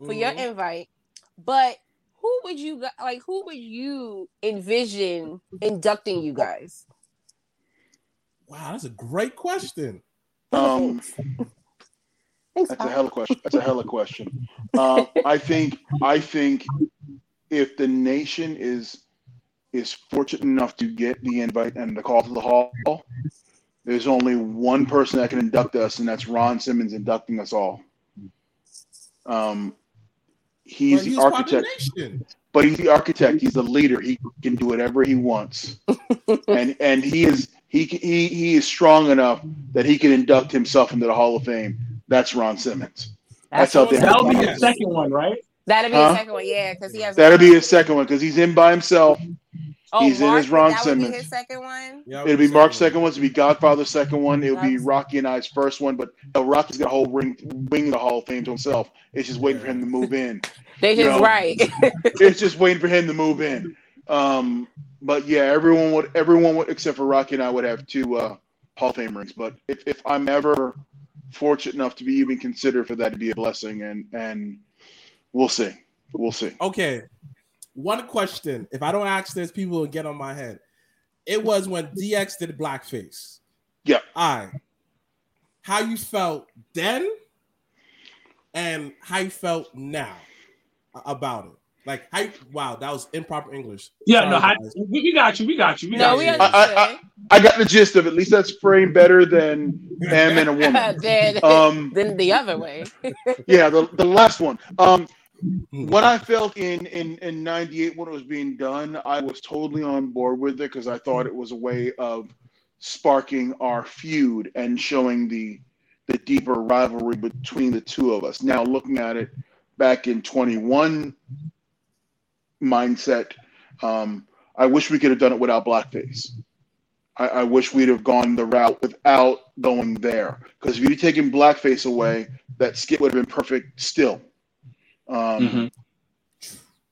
for your Mhm. invite. But who would you like? Who would you envision inducting you guys? Wow, that's a great question. um, Thanks, That's a Bob. hell of question. That's a hell of question. Uh, I think I think if the nation is is fortunate enough to get the invite and the call to the hall, there's only one person that can induct us, and that's Ron Simmons inducting us all. Um, he's But the architect, nation. but he's the architect. He's the leader. He can do whatever he wants, and and he is he he he is strong enough that he can induct himself into the Hall of Fame. That's Ron Simmons. That's how they That'll be Yeah. the second one, right? That'd be Huh? the second one, yeah, because he has. That'll be his second one because he's in by himself. Oh, he's in his Ron that would be Simmons. his second one. Yeah, It'll be Mark's second one. It'll be Godfather's second one. It'll be Rocky and I's first one. But uh, Rocky's got a whole ring, wing of the Hall of Fame to himself. It's just waiting for him to move in. They You just know, right. It's just waiting for him to move in. Um, but yeah, everyone would, everyone would, except for Rocky and I would have two uh, Hall of Fame rings. But if, if I'm ever fortunate enough to be even considered for that to be a blessing, and and we'll see, we'll see. Okay. One question. If I don't ask this, people will get on my head. It was when DX did blackface. Yeah. I. How you felt then and how you felt now about it. Like how you- wow, that was improper English. Yeah, Sorry, no, I, we, we got you. We got you. We no, got we you. understood. I- I got the gist of it. At least that's framed better than M and a woman. then, Um, then the other way. yeah, the, the last one. Um, what I felt in in in '98 when it was being done, I was totally on board with it because I thought it was a way of sparking our feud and showing the the deeper rivalry between the two of us. Now, looking at it back in 21 mindset, um, I wish we could have done it without blackface. I, I wish we'd have gone the route without going there. Because if you'd taken blackface away, that skit would have been perfect still. Um, Mhm.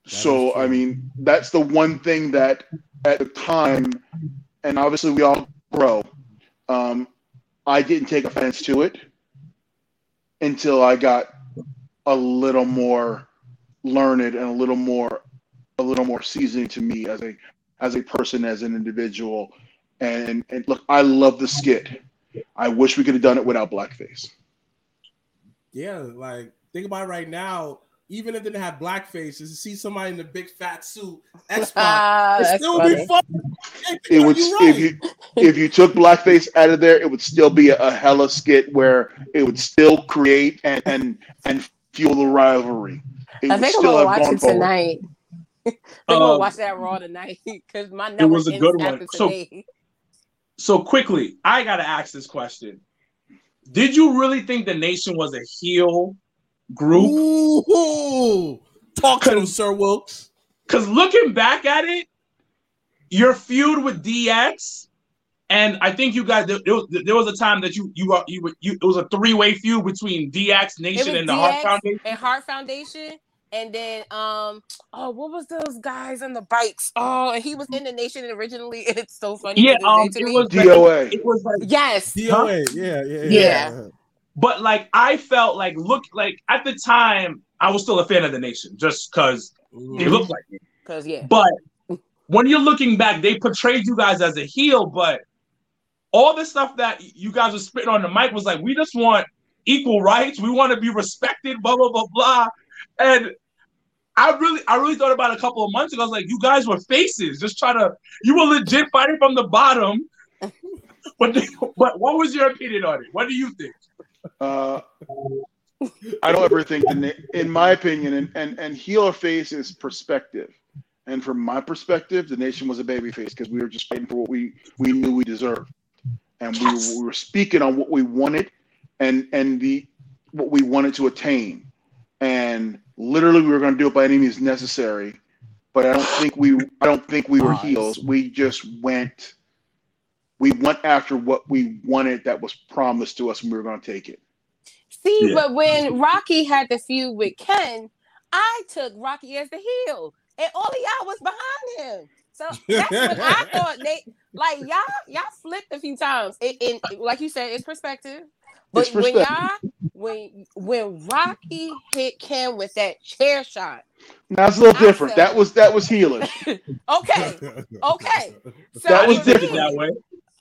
So. I mean, that's the one thing that at the time, and obviously we all grow, um, I didn't take offense to it until I got a little more learned and a little more a little more seasoning to me as a as a person as an individual and and look i love the skit I wish we could have done it without blackface. Yeah, like think about it right now. Even if they didn't have blackface, to see somebody in the big fat suit, X Ah, it that's still funny. be fun. It would you're if you if you took blackface out of there, it would still be a, a hella skit where it would still create and and, and fuel the rivalry. It I would think I'm still gonna watch it forward. tonight. I think I'm gonna Um, watch that Raw tonight because my It number was a good one. So- So quickly, I gotta ask this question: Did you really think the nation was a heel group? Ooh, talk to him, Sir Wilkins. Because looking back at it, your feud with DX, and I think you guys there, there was, there was a time that you you are you, were- you it was a three way feud between DX Nation was and the Hart Foundation. and Hart Foundation, and then um oh what was those guys on the bikes? Oh, and he was in the Nation originally. It's so funny. Yeah, um, it was DOA. It was like, yes. DOA, yeah, yeah, Yeah. But like I felt like look like at the time I was still a fan of the Nation just because they looked like it. Cause yeah, But when you're looking back, they portrayed you guys as a heel, but all the stuff that you guys were spitting on the mic was like, we just want equal rights. We want to be respected, blah, blah, blah, blah. And I really, I really thought about it a couple of months ago. I was like, you guys were faces, just trying to, you were legit fighting from the bottom. but, but what was your opinion on it? What do you think? Uh, I don't ever think, the na- in my opinion, and, and, and heel or face is perspective. And from my perspective, the nation was a baby face because we were just fighting for what we, we knew we deserved. And we, were- we were speaking on what we wanted and, and the what we wanted to attain. And literally we were going to do it by any means necessary. But I don't think we I don't think we were heels. We just went we went after what we wanted that was promised to us and we were going to take it. See, Yeah. but when Rocky had the feud with Ken, I took Rocky as the heel, and all of y'all was behind him. So that's when I thought they like y'all y'all flipped a few times. It, and like you said, it's perspective. But It's when y'all when when Rocky hit Ken with that chair shot, Now it's a little I different. felt- That was that was healing. okay, okay. So That was didn't different. that way.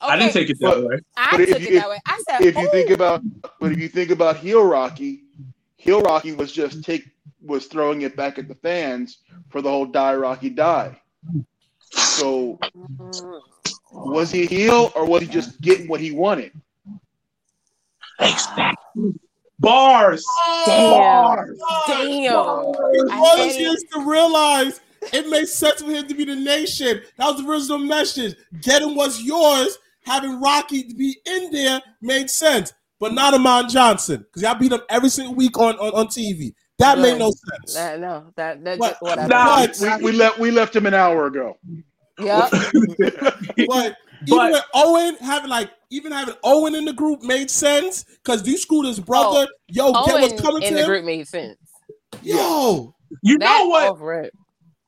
I didn't take it that But- way. I but if took you- it that way. I said, if you think about but if you think about heel Rocky, heel Rocky was just take was throwing it back at the fans for the whole die Rocky die. So was he heel or was he just getting what he wanted? Bars. Damn. Bars. Damn. All I this hate it. is to realize it makes sense for him to be the nation. That was the original message. Getting what's yours, having Rocky to be in there made sense, but not Ahmed Johnson because y'all beat him every single week on, on, on TV. That made no sense. That, no, that that What? whatever. Nah. But, We, we left we left him an hour ago. Yeah, but even But- with Owen having like even having Owen in the group made sense because you screwed his brother. Oh, Yo, get Owen what's coming in to the him. group made sense. Yo, You That know what? off rip.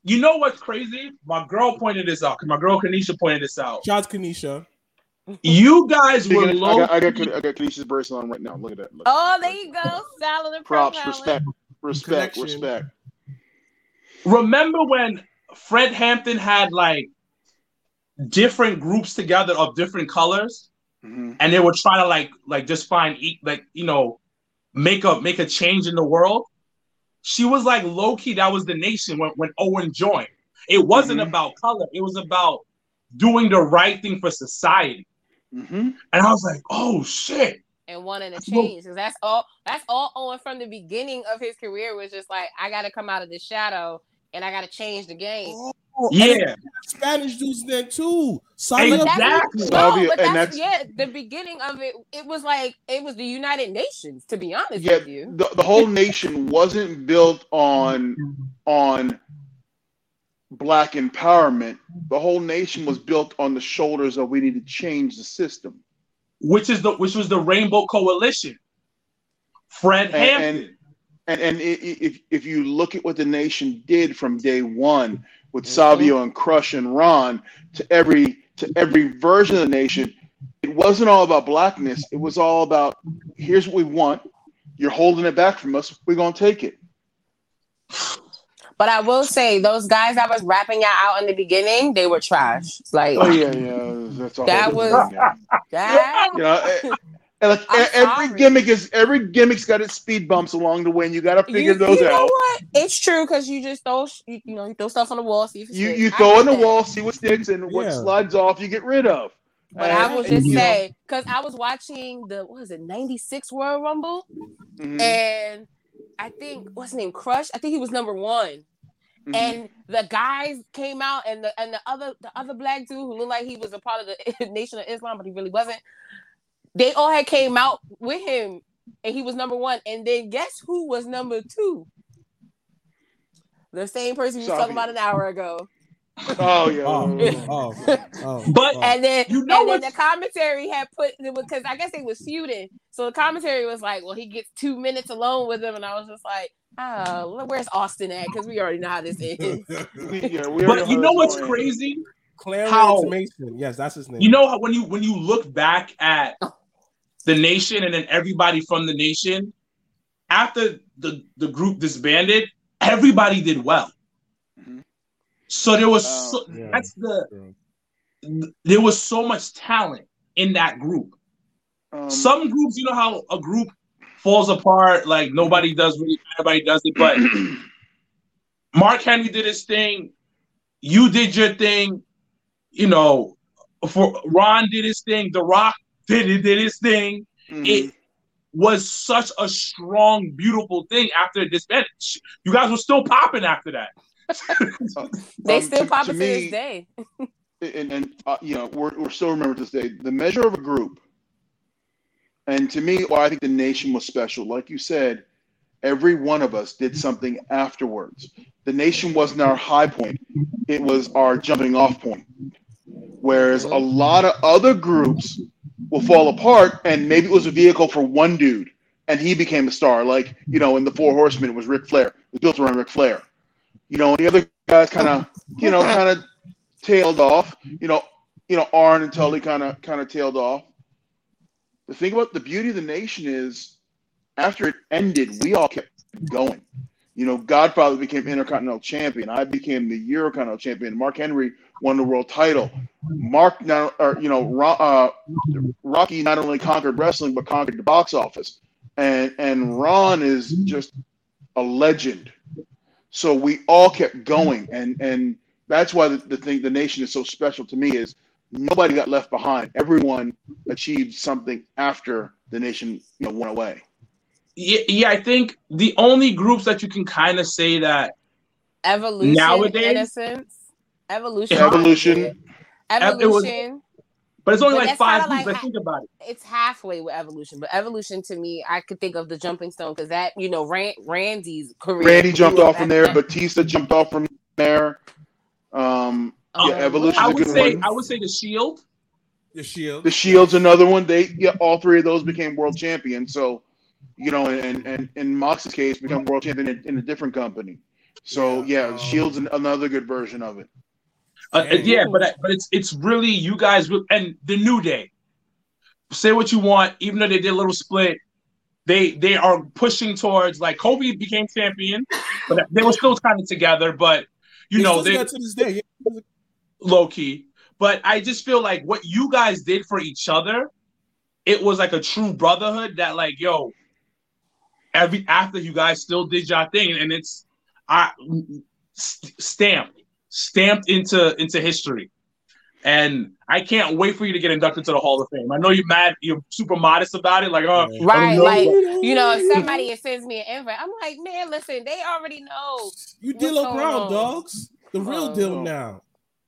You know what's crazy? My girl pointed this out because my girl Kanisha pointed this out. Shout out to Kanisha. You guys were Speaking of- I low. got I got I got Kanisha's bracelet on right now. Look at that. Look. Oh, there you go. Salad and Props, profiling. respect, respect, Connection. respect. Remember when Fred Hampton had like different groups together of different colors, Mhm. and they were trying to like like just find like you know make a make a change in the world. She was like low key. That was the nation when when Owen joined. It wasn't Mhm. about color. It was about doing the right thing for society. Mhm. And I was like, oh shit. and wanting to Well- change because that's all that's all Owen from the beginning of his career was just like I got to come out of the shadow and I got to change the game. Oh, Yeah. Spanish dudes there too. But Savio that's, Exactly. no, Savio, but and that's, that's- yeah. The beginning of it, it was like it was the United Nations. To be honest Yeah, with you, the, the whole nation wasn't built on on black empowerment. The whole nation was built on the shoulders of we need to change the system. Which is the which was the Rainbow Coalition. Fred And- Hampton. And and i- if if you look at what the nation did from day one with. Savio and Crush and Ron to every to every version of the nation, it wasn't all about blackness. It was all about here's what we want. You're holding it back from us. We're gonna take it. But I will say those guys that was rapping y'all out in the beginning, they were trash. Like Oh yeah, yeah. That's all. That was- that. You know, eh, and like e- every sorry. gimmick is every gimmick's got its speed bumps along the way. and You got to figure you, those you know out. what? It's true because you just throw, you, you know, you throw stuff on the wall, see if it You sticks. you throw get in the that. wall, see what sticks, and what slides off, you get rid of. But I And- will just you say because I was watching the what was it '96 Royal Rumble, mhm, and I think what's his name Crush. I think he was number one. Mhm. and the guys came out and the and the other the other black dude who looked like he was a part of the Nation of Islam, but he really wasn't. They all had came out with him, and he was number one. And then guess who was number two? The same person you was talking about an hour ago. oh yeah. Oh, oh, oh, But- oh. And then You know and then the commentary had put because I guess they was feuding. So the commentary was like, "Well, he gets two minutes alone with him," and I was just like, "Oh, where's Austin at?" Because we already know how this ends. We, yeah, we but you know what's crazy? Clarence How- Mason. Yes, that's his name. You know how when you when you look back at the nation and then everybody from the nation after the the group disbanded, everybody did well. So there was Oh, so, yeah. that's the True. there was so much talent in that group. Um, Some groups, you know how a group falls apart, like nobody does really, everybody does it, but Mark Henry did his thing, you did your thing, you know, for Ron did his thing, The Rock did it, did his thing. mhm. It was such a strong, beautiful thing after this band. You guys were still popping after that. They Um, still to- pop to it to me, this day. and, and uh, you know we're, we're still remembered to this day the measure of a group and to me well, i think the nation was special. Like you said every one of us did something afterwards. The nation wasn't our high point. It was our jumping off point. Whereas a lot of other groups will fall apart and maybe it was a vehicle for one dude and he became a star. Like you know in the four horsemen it was Ric flair. It was built around Ric flair. You know and the other guys kind of you know kind of tailed off. You know, you know, Arn and Tully kind of kind of tailed off. The thing about the beauty of the nation is, after it ended, we all kept going. You know, Godfather became Intercontinental Champion. I became the Eurocontinental Champion. Mark Henry won the world title. Mark, now, or you know, uh, Rocky not only conquered wrestling but conquered the box office, and and Ron is just a legend. So we all kept going, and and that's why the, the thing the nation is so special to me is nobody got left behind. Everyone achieved something after the nation you know went away. Yeah, yeah, I think the only groups that you can kind of say that Evolution, Nowadays- innocence, evolution, Evolution. it was- evolution. but it's only But like five kinda groups. like I think about it. It's halfway with evolution, but evolution to me, I could think of the jumping stone because that you know Ran- Randy's career. Randy jumped off from there. that. Batista jumped off from there. Um, yeah, Um, Evolution's I a would good say one. I would say the Shield. the Shield. The Shield's another one. They yeah, all three of those became world champions. So, you know, and and in Mox's case, become world champion in, in a different company. So Yeah. yeah, Shield's an, another good version of it. Uh, yeah, but I- but it's it's really you guys and the New Day. Say what you want, even though they did a little split, they they are pushing towards like Kofi became champion, but they were still kind of together. But you They know still they together to this day. Yeah. low key. But I just feel like what you guys did for each other, it was like a true brotherhood that like yo, every after you guys still did your thing, and it's I st- stamped stamped into into history. And I can't wait for you to get inducted to the Hall of Fame. I know you're mad, you're super modest about it, like, oh, I Right, know. like you know, if somebody sends me an invite, I'm like, man, listen, they already know. You deal D'Lo going Brown, dogs. The real Oh. deal now.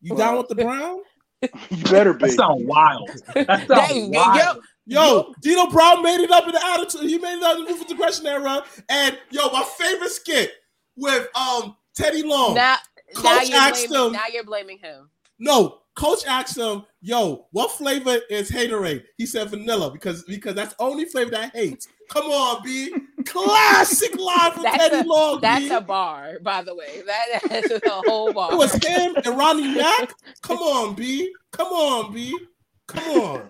You down with the Brown? You better be. that sounds wild. That sounds They- wild. Yo, D'Lo Brown made it up in the attitude. He made it up in the ruthless aggression era. And yo, my favorite skit with um Teddy Long. Now, now Coach you're asked blaming, him- now you're blaming him. No, Coach asked him, "Yo, what flavor is haterade?" He said vanilla because because that's the only flavor that I hate. Come on, B. Classic line from That's Teddy a- Long. That's a bar, by the way. That, that's a whole bar. It was him and Ronnie Mack. Come on, B. Come on, B. Come on.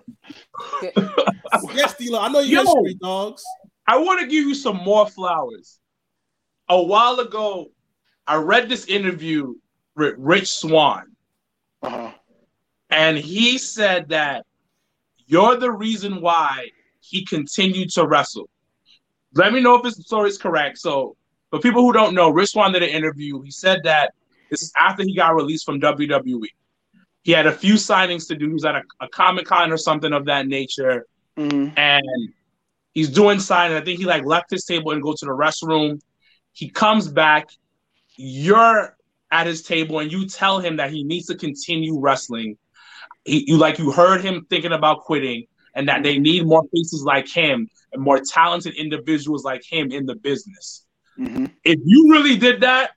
yes, D'Lo. I know you Yo. got street dogs. I want to give you some more flowers. A while ago, I read this interview with Rich Swann, Uh-huh. and he said that you're the reason why he continued to wrestle. Let me know if this story is correct. So, for people who don't know, Rich Swann did an interview. He said that this is after he got released from WWE. He had a few signings to do. He was at a, a Comic Con or something of that nature, hmm and he's doing signing. I think he like left his table and go to the restroom. He comes back. You're at his table, and you tell him that he needs to continue wrestling. He, you like you heard him thinking about quitting, and that they need more faces like him more talented individuals like him in the business. hmm If you really did that,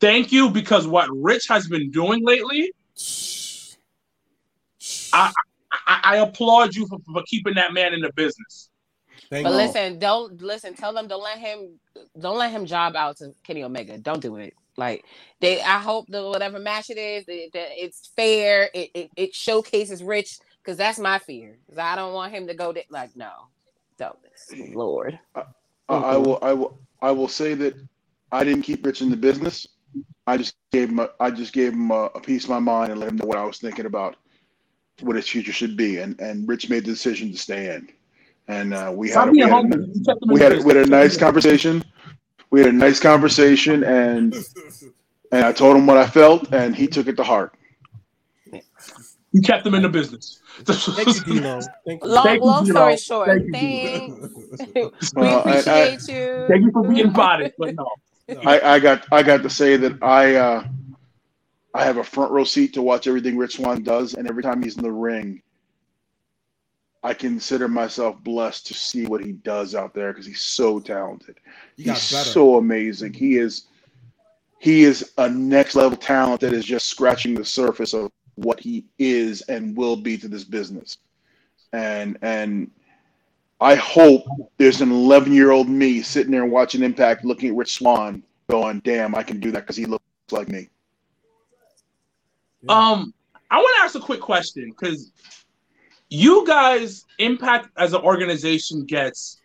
thank you because what Rich has been doing lately, I, I applaud you for, for keeping that man in the business. Thank But you. listen, don't listen. Tell them don't let him don't let him job out to Kenny Omega. Don't do it. Like they, I hope that whatever match it is, that, that it's fair. It, it it showcases Rich because that's my fear. I don't want him to go to, like no, don't. Lord, I, I will. I will. I will say that I didn't keep Rich in the business. I just gave him. A, I just gave him a, a piece of my mind and let him know what I was thinking about what his future should be. And and Rich made the decision to stay in. And uh, we had a, we had, a, humble. You kept him in we had, a, we had a nice conversation. We had a nice conversation, and and I told him what I felt, and he took it to heart. You kept them in the business. Thank you, D'Lo. Thank you. long Thank you, long Gino. story short, Thank you, thanks. we Well, I- I- appreciate you. Thank you for being modest, but no. I, I got I got to say that I uh, I have a front row seat to watch everything Rich Swann does, and every time he's in the ring, I consider myself blessed to see what he does out there because he's so talented. You got He's so amazing. He is he is a next level talent that is just scratching the surface of what he is and will be to this business. And and I hope there's an 11 year old me sitting there watching Impact, looking at Rich Swann, going, "Damn, I can do that because he looks like me." Um, I want to ask a quick question because you guys, Impact as an organization, gets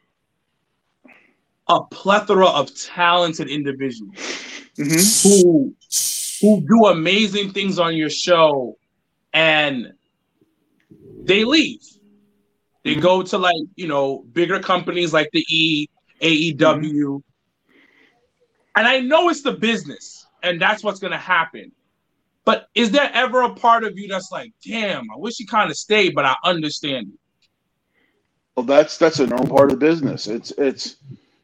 a plethora of talented individuals Mhm. who who do amazing things on your show, and they leave. They go to like you know bigger companies like the E, AEW, and I know it's the business, and that's what's gonna happen. But is there ever a part of you that's like, damn, I wish he kind of stayed, but I understand you. Well, that's that's a normal part of the business. It's it's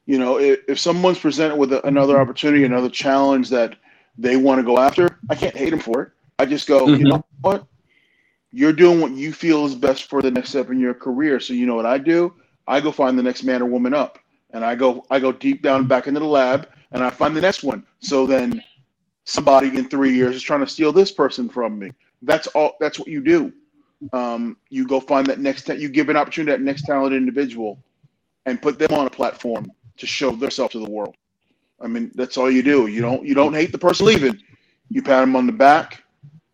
you know if, if someone's presented with a, another opportunity, another challenge that they want to go after, I can't hate them for it. I just go, you Mhm. know what? You're doing what you feel is best for the next step in your career. So you know what I do? I go find the next man or woman up, and I go I go deep down back into the lab, and I find the next one. So then somebody in three years is trying to steal this person from me. That's all. That's what you do. Um, you go find that next. Ta- you give an opportunity to that next talented individual, and put them on a platform to show themselves to the world. I mean, that's all you do. You don't. You don't hate the person leaving. You pat them on the back.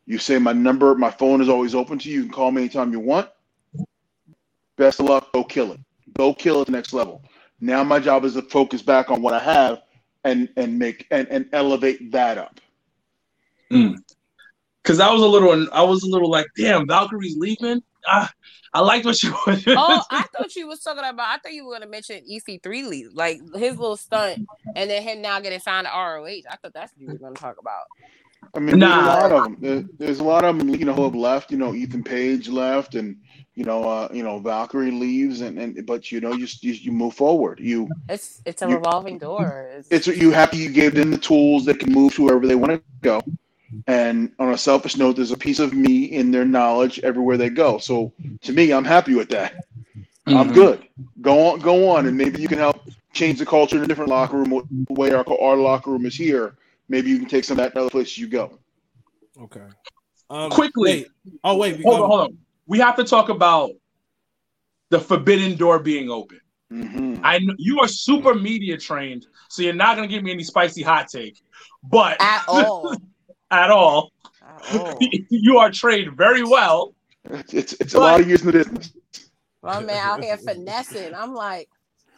You say my number, my phone is always open to you. You can call me anytime you want. Best of luck. Go kill it. Go kill it at the next level. Now my job is to focus back on what I have and and make and, and elevate that up. Because I was a little, I was a little like, damn, Valkyrie's leaving. Ah, I liked what she was. Oh, I thought you was talking about. I thought you were gonna mention EC3 leave, like his little stunt, and then him now getting signed to ROH. I thought that's what you were gonna talk about. I mean, Nah. there's a lot of them. There, there's a lot of them, you know, who have left. You know, Ethan Page left, and you know, uh, you know, Valkyrie leaves, and, and but you know, you, you you move forward. You It's it's a You- revolving door. It's, it's you happy you gave them the tools that can move to wherever they want to go. And on a selfish note, there's a piece of me in their knowledge everywhere they go. So to me, I'm happy with that. I'm Mhm. good. Go on, go on, and maybe you can help change the culture in a different locker room. The way our our locker room is here, maybe you can take some of that to other place you go. Okay. Um, Quickly. wait. Oh wait. Hold um, on, hold on. We have to talk about the forbidden door being open. hmm I know you are super media trained, so you're not gonna give me any spicy hot take, but at all. at all, At all. you are trained very well. It's it's, it's a lot of years in the business. My man out here finessing. I'm like,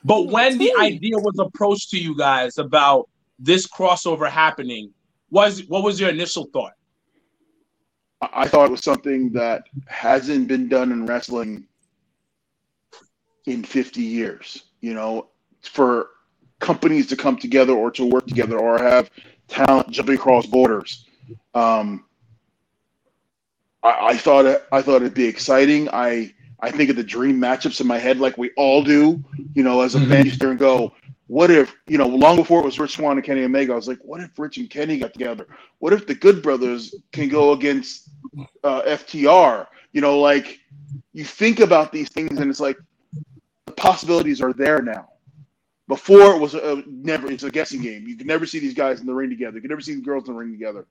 But when the idea was approached to you guys about this crossover happening, was what was your initial thought? I I thought it was something that hasn't been done in wrestling in 50 years. You know, for companies to come together or to work together or have talent jumping across borders. Um, I, I thought it, I thought it'd be exciting. I I think of the dream matchups in my head, like we all do. You know, as a Mhm. fan, you sit and go, "What if?" You know, long before it was Rich Swann and Kenny Omega, I was like, "What if Rich and Kenny got together? What if the Good Brothers can go against uh, FTR?" You know, like you think about these things, and it's like the possibilities are there now. Before it was a, never it's a guessing game. You could never see these guys in the ring together. You could never see the girls in the ring together.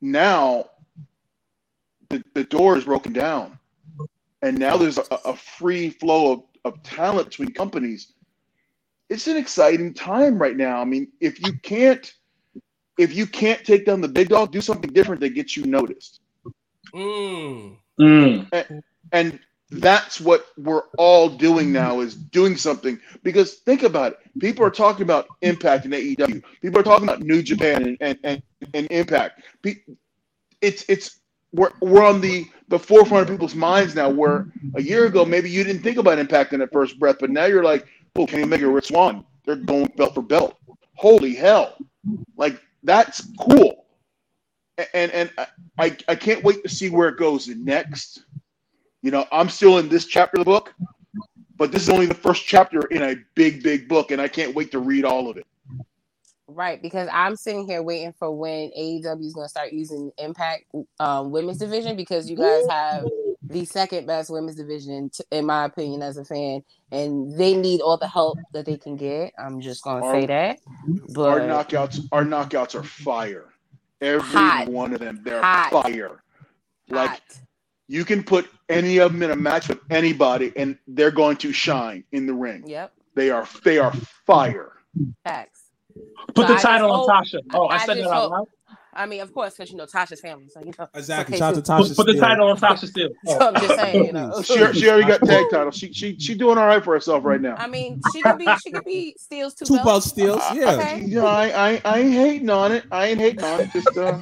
Now the, the door is broken down. And now there's a, a free flow of, of talent between companies. It's an exciting time right now. I mean, if you can't if you can't take down the big dog, do something different that gets you noticed. Mm. Mm. and that's what we're all doing now is doing something because think about it people are talking about impact in aew people are talking about new japan and, and, and, and impact it's it's we're, we're on the the forefront of people's minds now where a year ago maybe you didn't think about impact in that first breath but now you're like oh can you make a rich swann they're going belt for belt. Holy hell. Like that's cool. And and I, I can't wait to see where it goes next. You know, I'm still in this chapter of the book, but this is only the first chapter in a big, big book, and I can't wait to read all of it. Right, because I'm sitting here waiting for when AEW is going to start using Impact um, Women's Division because you guys have the second best women's division, t- in my opinion, as a fan, and they need all the help that they can get. I'm just going to say Our- that. Our knockouts, our knockouts are fire. Every Hot. one of them, they're Hot. fire. Like hot. you can put any of them in a match with anybody, and they're going to shine in the ring. Yep, They are, they are fire. facts. Put So the I title on hope- Tasha. Oh, I, I said just that out loud. I mean, of course, because you know Tasha's family, so you know. Exactly. Okay, Shout out to so- Tasha. Put, put the title on Tasha still. So I'm just saying, you know. She, she already got tag titles. She, she, she doing all right for herself right now. I mean, she could be, she could be steals two, Two belt belts. steals. Yeah. Okay. Yeah, I, I, I ain't hating on it. I ain't hating on it. Just uh,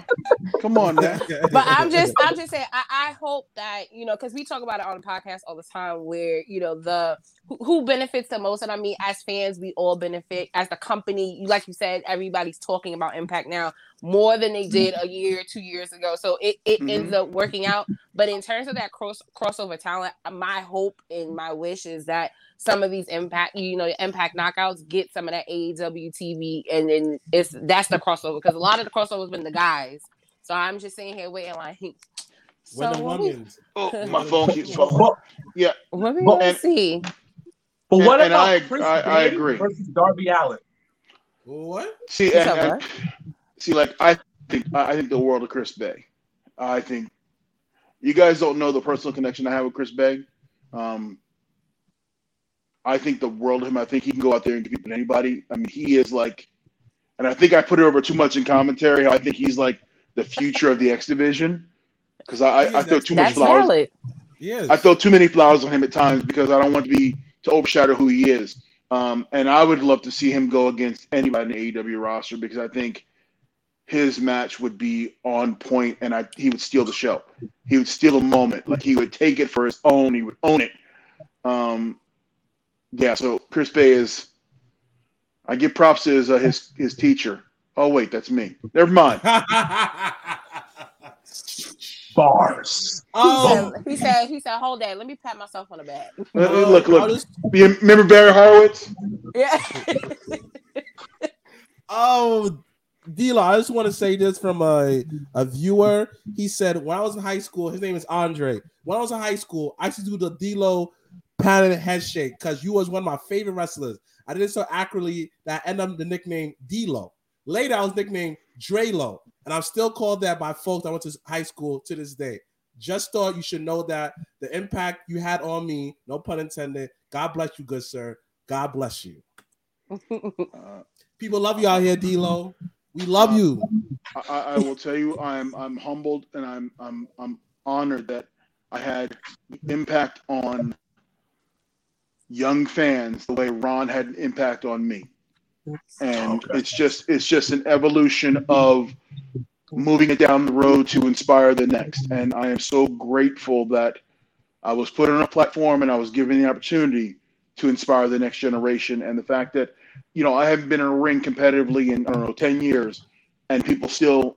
come on now. but I'm just I'm just saying I, I hope that you know because we talk about it on the podcast all the time where you know the who, who benefits the most and I mean as fans we all benefit as the company like you said everybody's talking about impact now more than they did a year two years ago so it, it Mhm. ends up working out but in terms of that cross crossover talent my hope and my wish is that some of these impact you know impact knockouts get some of that AEW TV and then it's that's the crossover because a lot of the crossovers been the guys so I'm just sitting here waiting like. When the So what we, women. Oh, my phone keeps falling. But, what we gonna and- see? but what And- and about I- Chris I- I agree. versus Darby Allin? What? See, What's and, up, and- bud? See, like I think I think the world of Chris Bey. I think you guys don't know the personal connection I have with Chris Bey. Um, I think the world of him. I think he can go out there and compete with anybody. I mean, he is like, and I think I put it over too much in commentary. I think he's like the future of the X division because I, I, I throw too much flowers. valid. Yes. I throw too many flowers on him at times because I don't want to be to overshadow who he is. Um, and I would love to see him go against anybody in the AEW roster because I think his match would be on point and I he would steal the show. He would steal a moment. Like he would take it for his own. He would own it. Um, yeah. So Chris Bey is. I give props to his uh, his his teacher. Oh wait, that's me. Never mind. Bars. He oh, said, he said, he said, hold that. Let me pat myself on the back. Uh, uh, look, look. just- remember Barry Horowitz? Yeah. Oh, D'Lo, I just want to say this from a, a viewer. He said, when I was in high school, his name is Andre. When I was in high school, I used to do the D'Lo pat and head shake because you was one of my favorite wrestlers. I did it so accurately that I ended up the nickname D'Lo. Later, I was nicknamed Drelo, and I'm still called that by folks I went to high school to this day. Just thought you should know that the impact you had on me, no pun intended. God bless you, good sir. God bless you. People love you out here, D'Lo. We love you. I, I I will tell you, I'm I'm humbled and I'm I'm I'm honored that I had impact on young fans the way Ron had an impact on me. and Okay. it's just it's just an evolution of moving it down the road to inspire the next. And I am so grateful that I was put on a platform and I was given the opportunity to inspire the next generation. And the fact that, you know, I haven't been in a ring competitively in, I don't know, 10 years and people still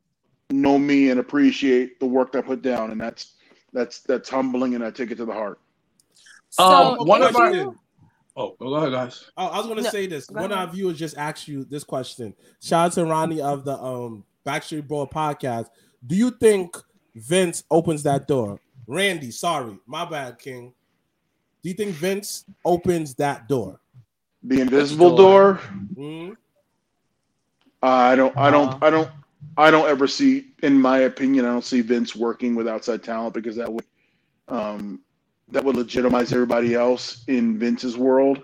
know me and appreciate the work I put down. And that's, that's, that's humbling and I take it to the heart. Um, one of our- you- Oh, go ahead, guys. Oh, I was gonna No, say this. One of ahead. our viewers just asked you this question. Shout out to Ronnie of the um Backstreet Boy podcast. Do you think Vince opens that door? Randy, sorry, my bad, King. Do you think Vince opens that door? The invisible door, Hmm? I don't, I Uh-huh. don't, I don't, I don't ever see, in my opinion, I don't see Vince working with outside talent because that would, um, that would legitimize everybody else in Vince's world,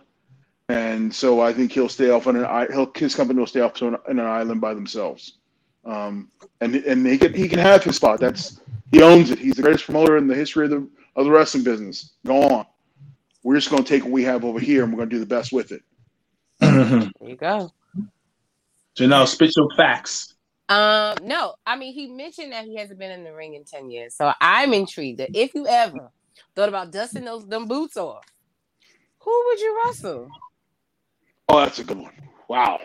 and so I think he'll stay off on an, i- he'll his company will stay off to an, an island by themselves, um, and and he can he can have his spot. That's he owns it. He's the greatest promoter in the history of the of the wrestling business. Go on. We're just going to take what we have over here and we're going to do the best with it. There you go. Janelle, spit your facts. Um, no, I mean he mentioned that he hasn't been in the ring in 10 years. So I'm intrigued that if you ever thought about dusting those them boots off, who would you wrestle? Oh, that's a good one. Wow.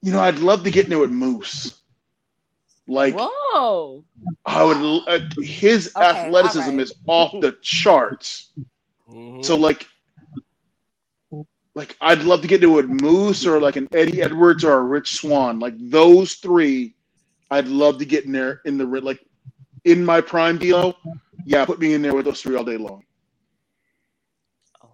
You know, I'd love to get in there with Moose. Like Whoa. I would. l- Uh, his Okay, athleticism alright. is off the charts. Mhm. So like, like I'd love to get into it with Moose or like an Eddie Edwards or a Rich Swann. Like those three, I'd love to get in there in the like in my prime deal. Yeah, put me in there with those three all day long.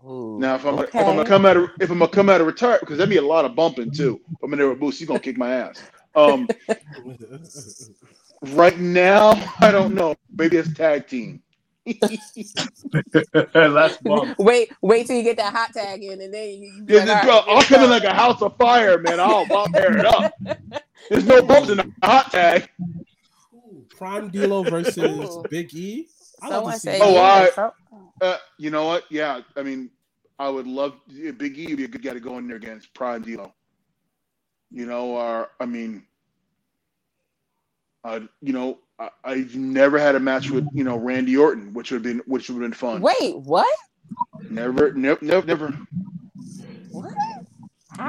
Ooh, Now, if I'm okay. if I'm gonna come out of if I'm gonna come out of retire because that'd be a lot of bumping too. If I'm in there with Moose, he's gonna kick my ass. Um, right now, I don't know. Maybe it's tag team. That's bump. wait, wait till you get that hot tag in, and then you, you be Yeah, like, this- all bro, right, I'll here come in like a house of fire, man. I'll, I'll tear it up. There's no bumps in the hot tag. Ooh, Prime D'Lo versus Ooh. Big E. I love to see. Oh, I- so- Uh, you know what? Yeah, I mean, I would love Big E would be a good guy to go in there against Prime D'Lo. You know, or I mean, uh, you know, I, I've never had a match with you know Randy Orton, which would have been which would have been fun. Wait, what? Never, nope, nope, never. What?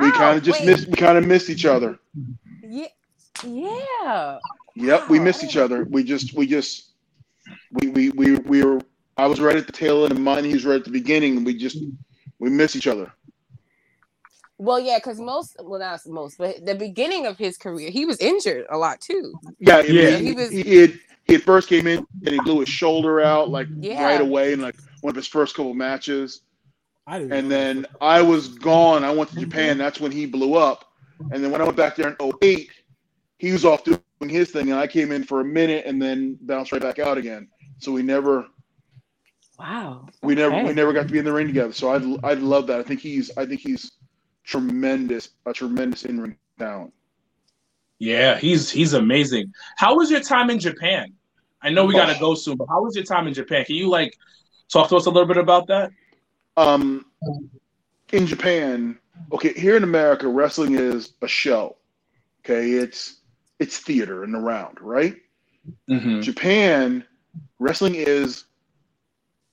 We kind of just Wait, missed. We kind of missed each other. Yeah, yeah. Yep, we missed each other. We just, we just, we, we, we, we were. I was right at the tail end of mine. He was right at the beginning. and We just, we missed each other. Well, yeah, because most, well, not most, but the beginning of his career, he was injured a lot too. Yeah, I Yeah. He he, was- he, had, he first came in and he blew his shoulder out like Yeah. right away in like one of his first couple matches. I didn't And then that. I was gone. I went to Japan. That's when he blew up. And then when I went back there in 08, he was off doing his thing, and I came in for a minute and then bounced right back out again. So we never, Wow. we never, we never got to be in the ring together. So I'd, I'd love that. I think he's, I think he's tremendous, a tremendous in ring talent. Yeah, he's he's amazing. How was your time in Japan? I know we gotta go soon, but how was your time in Japan? Can you like talk to us a little bit about that? Um, in Japan, okay, here in America, wrestling is a show. Okay, it's it's theater and around, right? Mm-hmm. Japan, wrestling is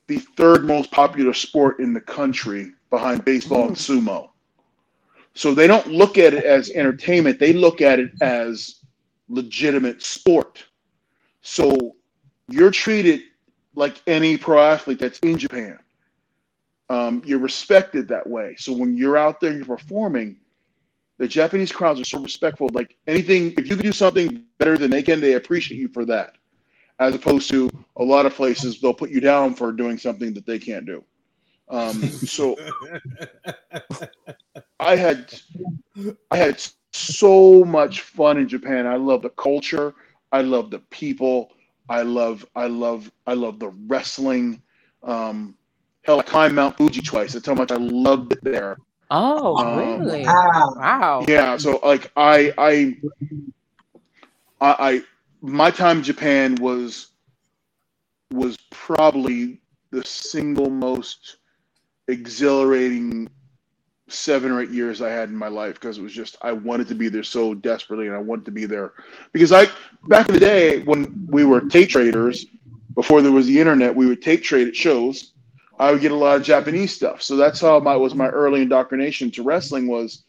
the third most popular sport in the country behind baseball and sumo. So they don't look at it as entertainment, they look at it as legitimate sport. So you're treated like any pro athlete that's in Japan. Um, you're respected that way. So when you're out there and you're performing, the Japanese crowds are so respectful. Like anything, if you can do something better than they can, they appreciate you for that. As opposed to a lot of places, they'll put you down for doing something that they can't do. Um, so I had, I had so much fun in Japan. I love the culture. I love the people. I love, I love, I love the wrestling. Um, hell, I climbed Mount Fuji twice. That's how much I loved it there. Oh, Um, really? Wow. Wow. Yeah, so like I I I, I my time in Japan was was probably the single most exhilarating seven or eight years I had in my life because it was just I wanted to be there so desperately and I wanted to be there. Because I back in the day when we were tape traders before there was the internet we would tape trade at shows. I would get a lot of Japanese stuff. So that's how my was my early indoctrination to wrestling was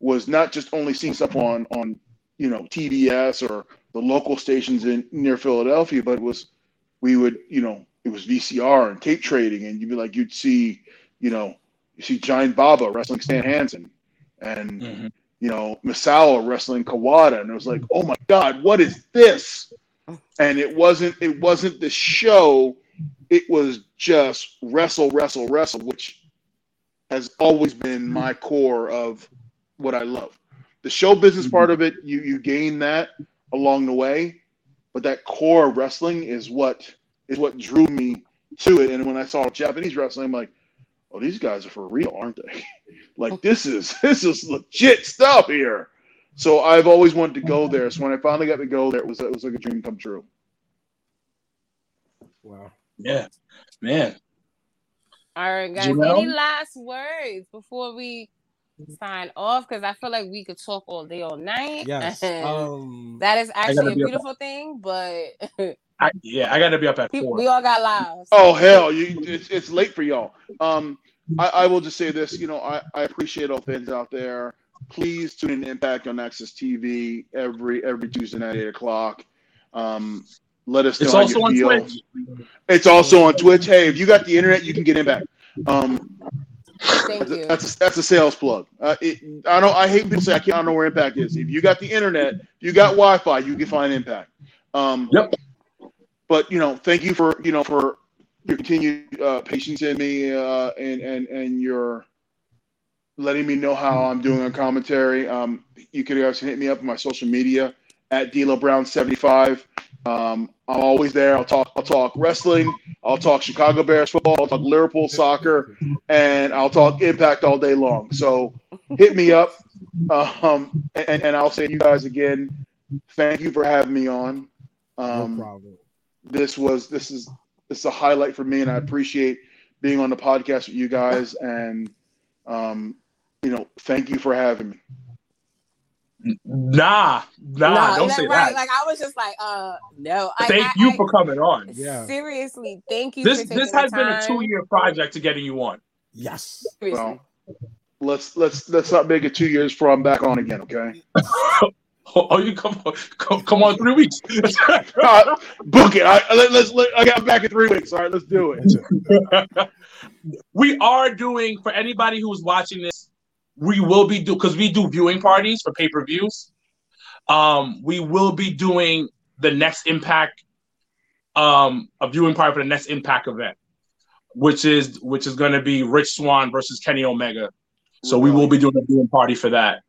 was not just only seeing stuff on on you know TBS or the local stations in near Philadelphia but was we would you know it was VCR and tape trading and you'd be like you'd see you know you see Giant Baba wrestling Stan Hansen, and Mhm. you know Misawa wrestling Kawada, and it was like, oh my god, what is this? And it wasn't it wasn't the show, it was just wrestle, wrestle, wrestle, which has always been my core of what I love. The show business part of it, you you gain that along the way, but that core wrestling is what is what drew me to it. And when I saw Japanese wrestling, I'm like, oh, these guys are for real, aren't they? like this is this is legit stuff here. So I've always wanted to go there. So when I finally got to go there, it was it was like a dream come true. Wow. Yeah, man. All right, guys. Janelle? Any last words before we sign off? Because I feel like we could talk all day, all night. Yes. Um. that is actually a be up- beautiful thing, but I, yeah, I got to be up at we, four. we all got lives. Oh hell, you it's, it's late for y'all. Um, I, I will just say this. You know, I, I appreciate all fans out there. Please tune in to Impact on AXS TV every every Tuesday night eight o'clock. Um, let us know it's also you on feel. Twitch. It's also on Twitch. Hey, if you got the internet, you can get Impact. Um, Thank That's a, you. that's a, that's a sales plug. Uh, it, I don't. I hate people say I can't I don't know where Impact is. If you got the internet, you got Wi-Fi, you can find Impact. Um, Yep. But you know, thank you for you know for your continued uh, patience in me uh, and and and your letting me know how I'm doing on commentary. Um, you can guys hit me up on my social media at D'Lo Brown seventy five. Um, I'm always there. I'll talk. I'll talk wrestling. I'll talk Chicago Bears football. I'll talk Liverpool soccer and I'll talk impact all day long. So hit me up. Um, and, and I'll say to you guys again, thank you for having me on. No Um, problem. This was this is this is a highlight for me, and I appreciate being on the podcast with you guys. And um, you know, thank you for having me. Nah, nah, Nah, don't say right. that. Like I was just like, uh, no. I, Thank I- you I- for coming on. Yeah. Seriously, thank you. This for taking this the has been a two year project to getting you on. Yes. Seriously. Well, let's let's let's not make it two years before I'm back on again. Okay. Oh, you come on, come, come on three weeks. Uh, book it. I, let, let's. Let, I got back in three weeks. All right, let's do it. we are doing for anybody who's watching this. We will be do because we do viewing parties for pay per views. Um, we will be doing the next Impact, um, a viewing party for the next Impact event, which is which is going to be Rich Swann versus Kenny Omega. So we will be doing a viewing party for that.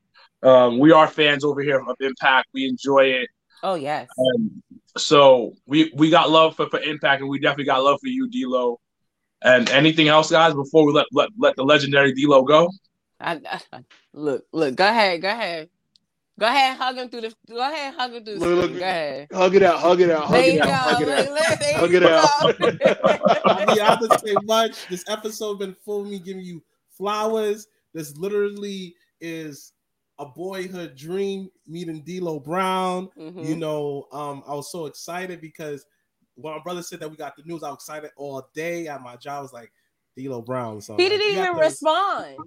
Um, we are fans over here of Impact. We enjoy it. Oh yes. Um, so we we got love for, for Impact, and we definitely got love for you, D'Lo. And anything else, guys, before we let let, let the legendary D'Lo go? I, I- look, look. Go ahead. Go ahead. Go ahead. Hug him through the. Go ahead. Hug him through the. Look, look. Go ahead. Hug it out. Hug it out. Hug There it you out. go. Hug it out. Look, look, there Hug you it out. go. I mean, I have to say much. This episode been full of me giving you flowers. This literally is a boyhood dream meeting D'Lo Brown. Mhm. You know, um, I was so excited because when my brother said that we got the news, I was excited all day at my job. I was like, D'Lo Brown. So He didn't even to- respond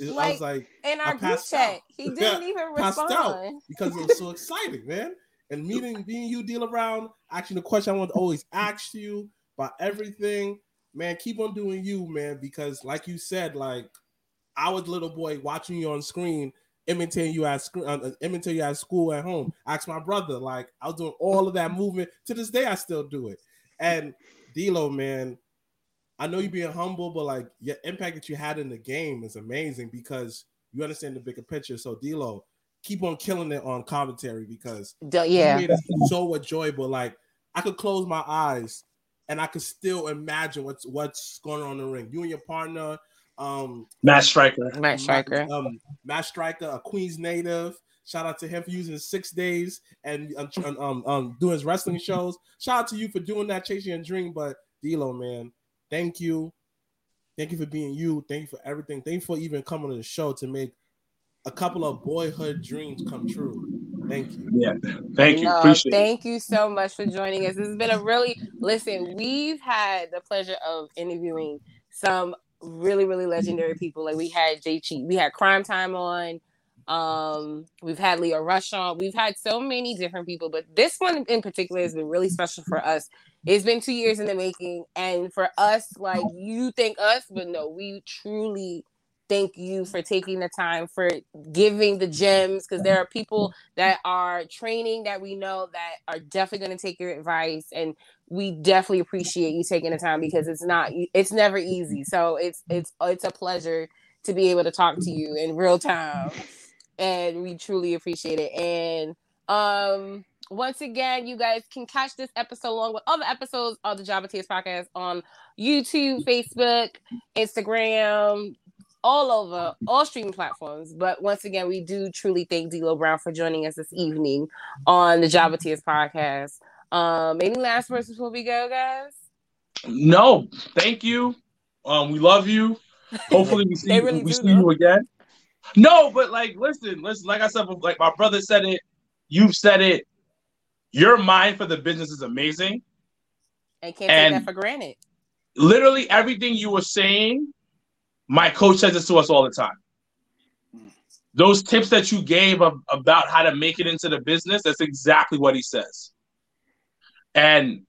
I was like, in our group chat. He didn't even respond. because it was so exciting, man. And meeting, being you, D'Lo Brown, actually, the question I want to always ask you about everything, man, keep on doing you, man, because like you said, like I was a little boy watching you on screen, imitating you at school, uh, imitating you at school at home. Ask my brother, like I was doing all of that movement. To this day, I still do it. And D'Lo, man, I know you being humble, but like your impact that you had in the game is amazing because you understand the bigger picture. So D'Lo, keep on killing it on commentary because D- you yeah. made it so enjoyable. Like I could close my eyes and I could still imagine what's what's going on in the ring. You and your partner, um, Matt Striker. Matt Striker. um, Matt Striker, a Queens native. Shout out to him for using six days and um, tr- um, um doing his wrestling shows. Shout out to you for doing that, chasing your dream. But D'Lo, man, thank you. Thank you for being you. Thank you for everything. Thank you for even coming to the show to make a couple of boyhood dreams come true. Thank you. Yeah, thank you. No, Appreciate it. thank you so much for joining us. This has been a really listen. We've had the pleasure of interviewing some really, really legendary people. Like we had Jay Cheat, we had Crime Time on. Um, we've had Lio Rush on. We've had so many different people, but this one in particular has been really special for us. It's been two years in the making, and for us, like you think us, but no, we truly thank you for taking the time for giving the gems because there are people that are training that we know that are definitely going to take your advice and we definitely appreciate you taking the time because it's not it's never easy so it's it's it's a pleasure to be able to talk to you in real time and we truly appreciate it and um once again, you guys can catch this episode along with other episodes of the Jobber Tears podcast on YouTube, Facebook, Instagram, all over all streaming platforms. But once again, we do truly thank D'Lo Brown for joining us this evening on the Jobber Tears podcast. Um, any last words before we go, guys? No, thank you. Um, we love you. Hopefully, we see really we see though. you again. No, but like, listen, listen. Like I said, like my brother said it. You've said it. Your mind for the business is amazing. And can't And- take that for granted. Literally everything you were saying, my coach says this to us all the time. Those tips that you gave of, about how to make it into the business, that's exactly what he says. And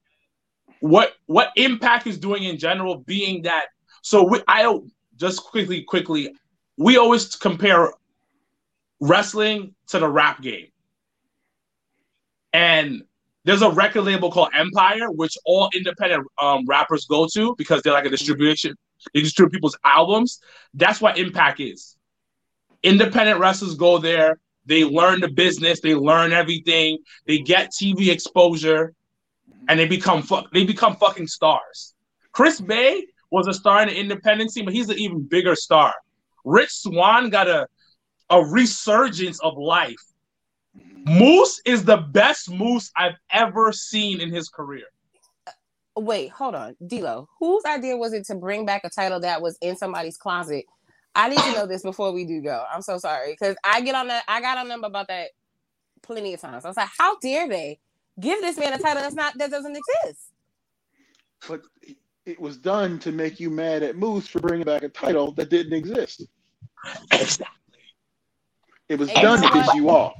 what what impact is doing in general, being that so we, I just quickly, quickly, we always compare wrestling to the rap game. And there's a record label called Empire, which all independent um, rappers go to because they're like a distribution. They distribute people's albums. That's what Impact is. Independent wrestlers go there. They learn the business. They learn everything. They get TV exposure, and they become fuck. They become fucking stars. Chris Bey was a star in the independent scene, but he's an even bigger star. Rich Swann got a a resurgence of life. Moose is the best Moose I've ever seen in his career. Wait, hold on, D'Lo. Whose idea was it to bring back a title that was in somebody's closet? I need to know this before we do go. I'm so sorry because I get on that. I got on them about that plenty of times. I was like, how dare they give this man a title that's not that doesn't exist? But it was done to make you mad at Moose for bringing back a title that didn't exist. Exactly. It was And done to piss you off.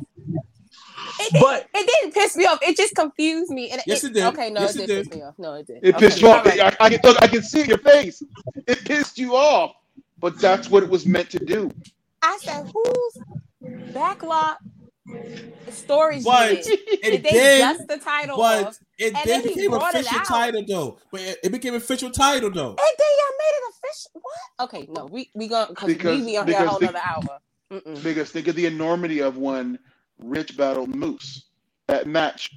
It, did, But- it didn't piss me off. It just confused me. And Yes, it did. Okay, no, Yes, it it did did. piss me off. No, it did. It Okay, pissed you off. all right. I, I can look. I can see in your face. It pissed you off. But that's what it was meant to do. I said, whose backlot storage But unit it did they did, dust the title but off? it And then then became brought it official title though. But it, it became official title though. And then y'all made it official. What? Okay, no, we we gonna because we Because- be on here a because whole the- nother hour. Mm-mm. Because think of the enormity of when Rich battled Moose. That match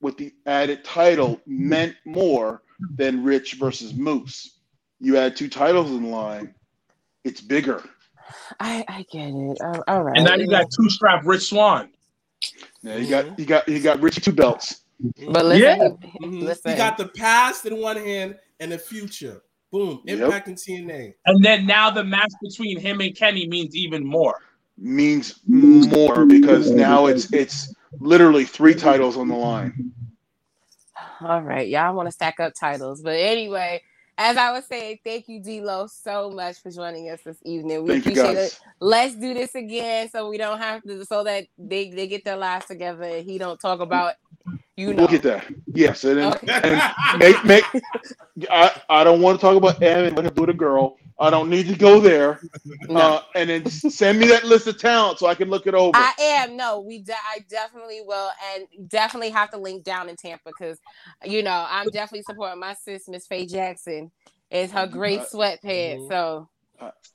with the added title meant more than Rich versus Moose. You add two titles in line, it's bigger. I I get it. Uh, all right. And now you got two strap Rich Swann. Now you got you got you got Richie two belts. but listen, Yeah. he- listen. You got the past in one hand and the future. Boom. Yep. And TNA. And then now the match between him and Kenny means even more. Means more because now it's it's literally three titles on the line. All right, y'all want to stack up titles, but anyway, as I was saying, thank you, D'Lo, so much for joining us this evening. We Thank you appreciate guys. it. Let's do this again, so we don't have to, so that they they get their lives together. and He don't talk about, you know. We'll get that. Yes, and, then, Okay. and make make I, I don't want to talk about and what him do a girl. I don't need to go there. No. Uh, and then send me that list of talent so I can look it over. I am no, we de- I definitely will, and definitely have to link down in Tampa because, you know, I'm definitely supporting my sis, Miss Faye Jackson. Is her great Uh, sweatpants. mhm. So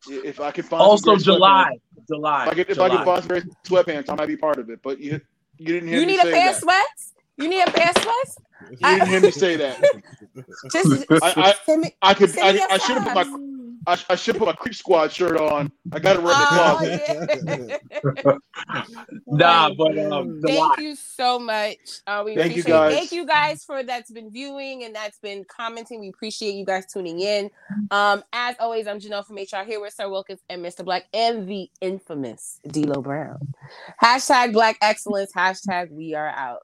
if I can find Also, July. July. If I can, if I can find great sweatpants, I might be part of it. But you you didn't hear you me need a say pair of that. sweats. You need a pair of sweats. You didn't hear me say that. Just I I, send me, I could send I, I should have put my size. I, I should put my Creep Squad shirt on. I got to run the Oh, closet. yeah. Nah, but um, Thank you so much. Uh, we Thank you, guys. Thank you guys for that's been viewing and that's been commenting. We appreciate you guys tuning in. Um, as always, I'm Janelle from HR here with Sir Wilkins and Mr. Black and the infamous D'Lo Brown. Hashtag Black Excellence. Hashtag We Are Out.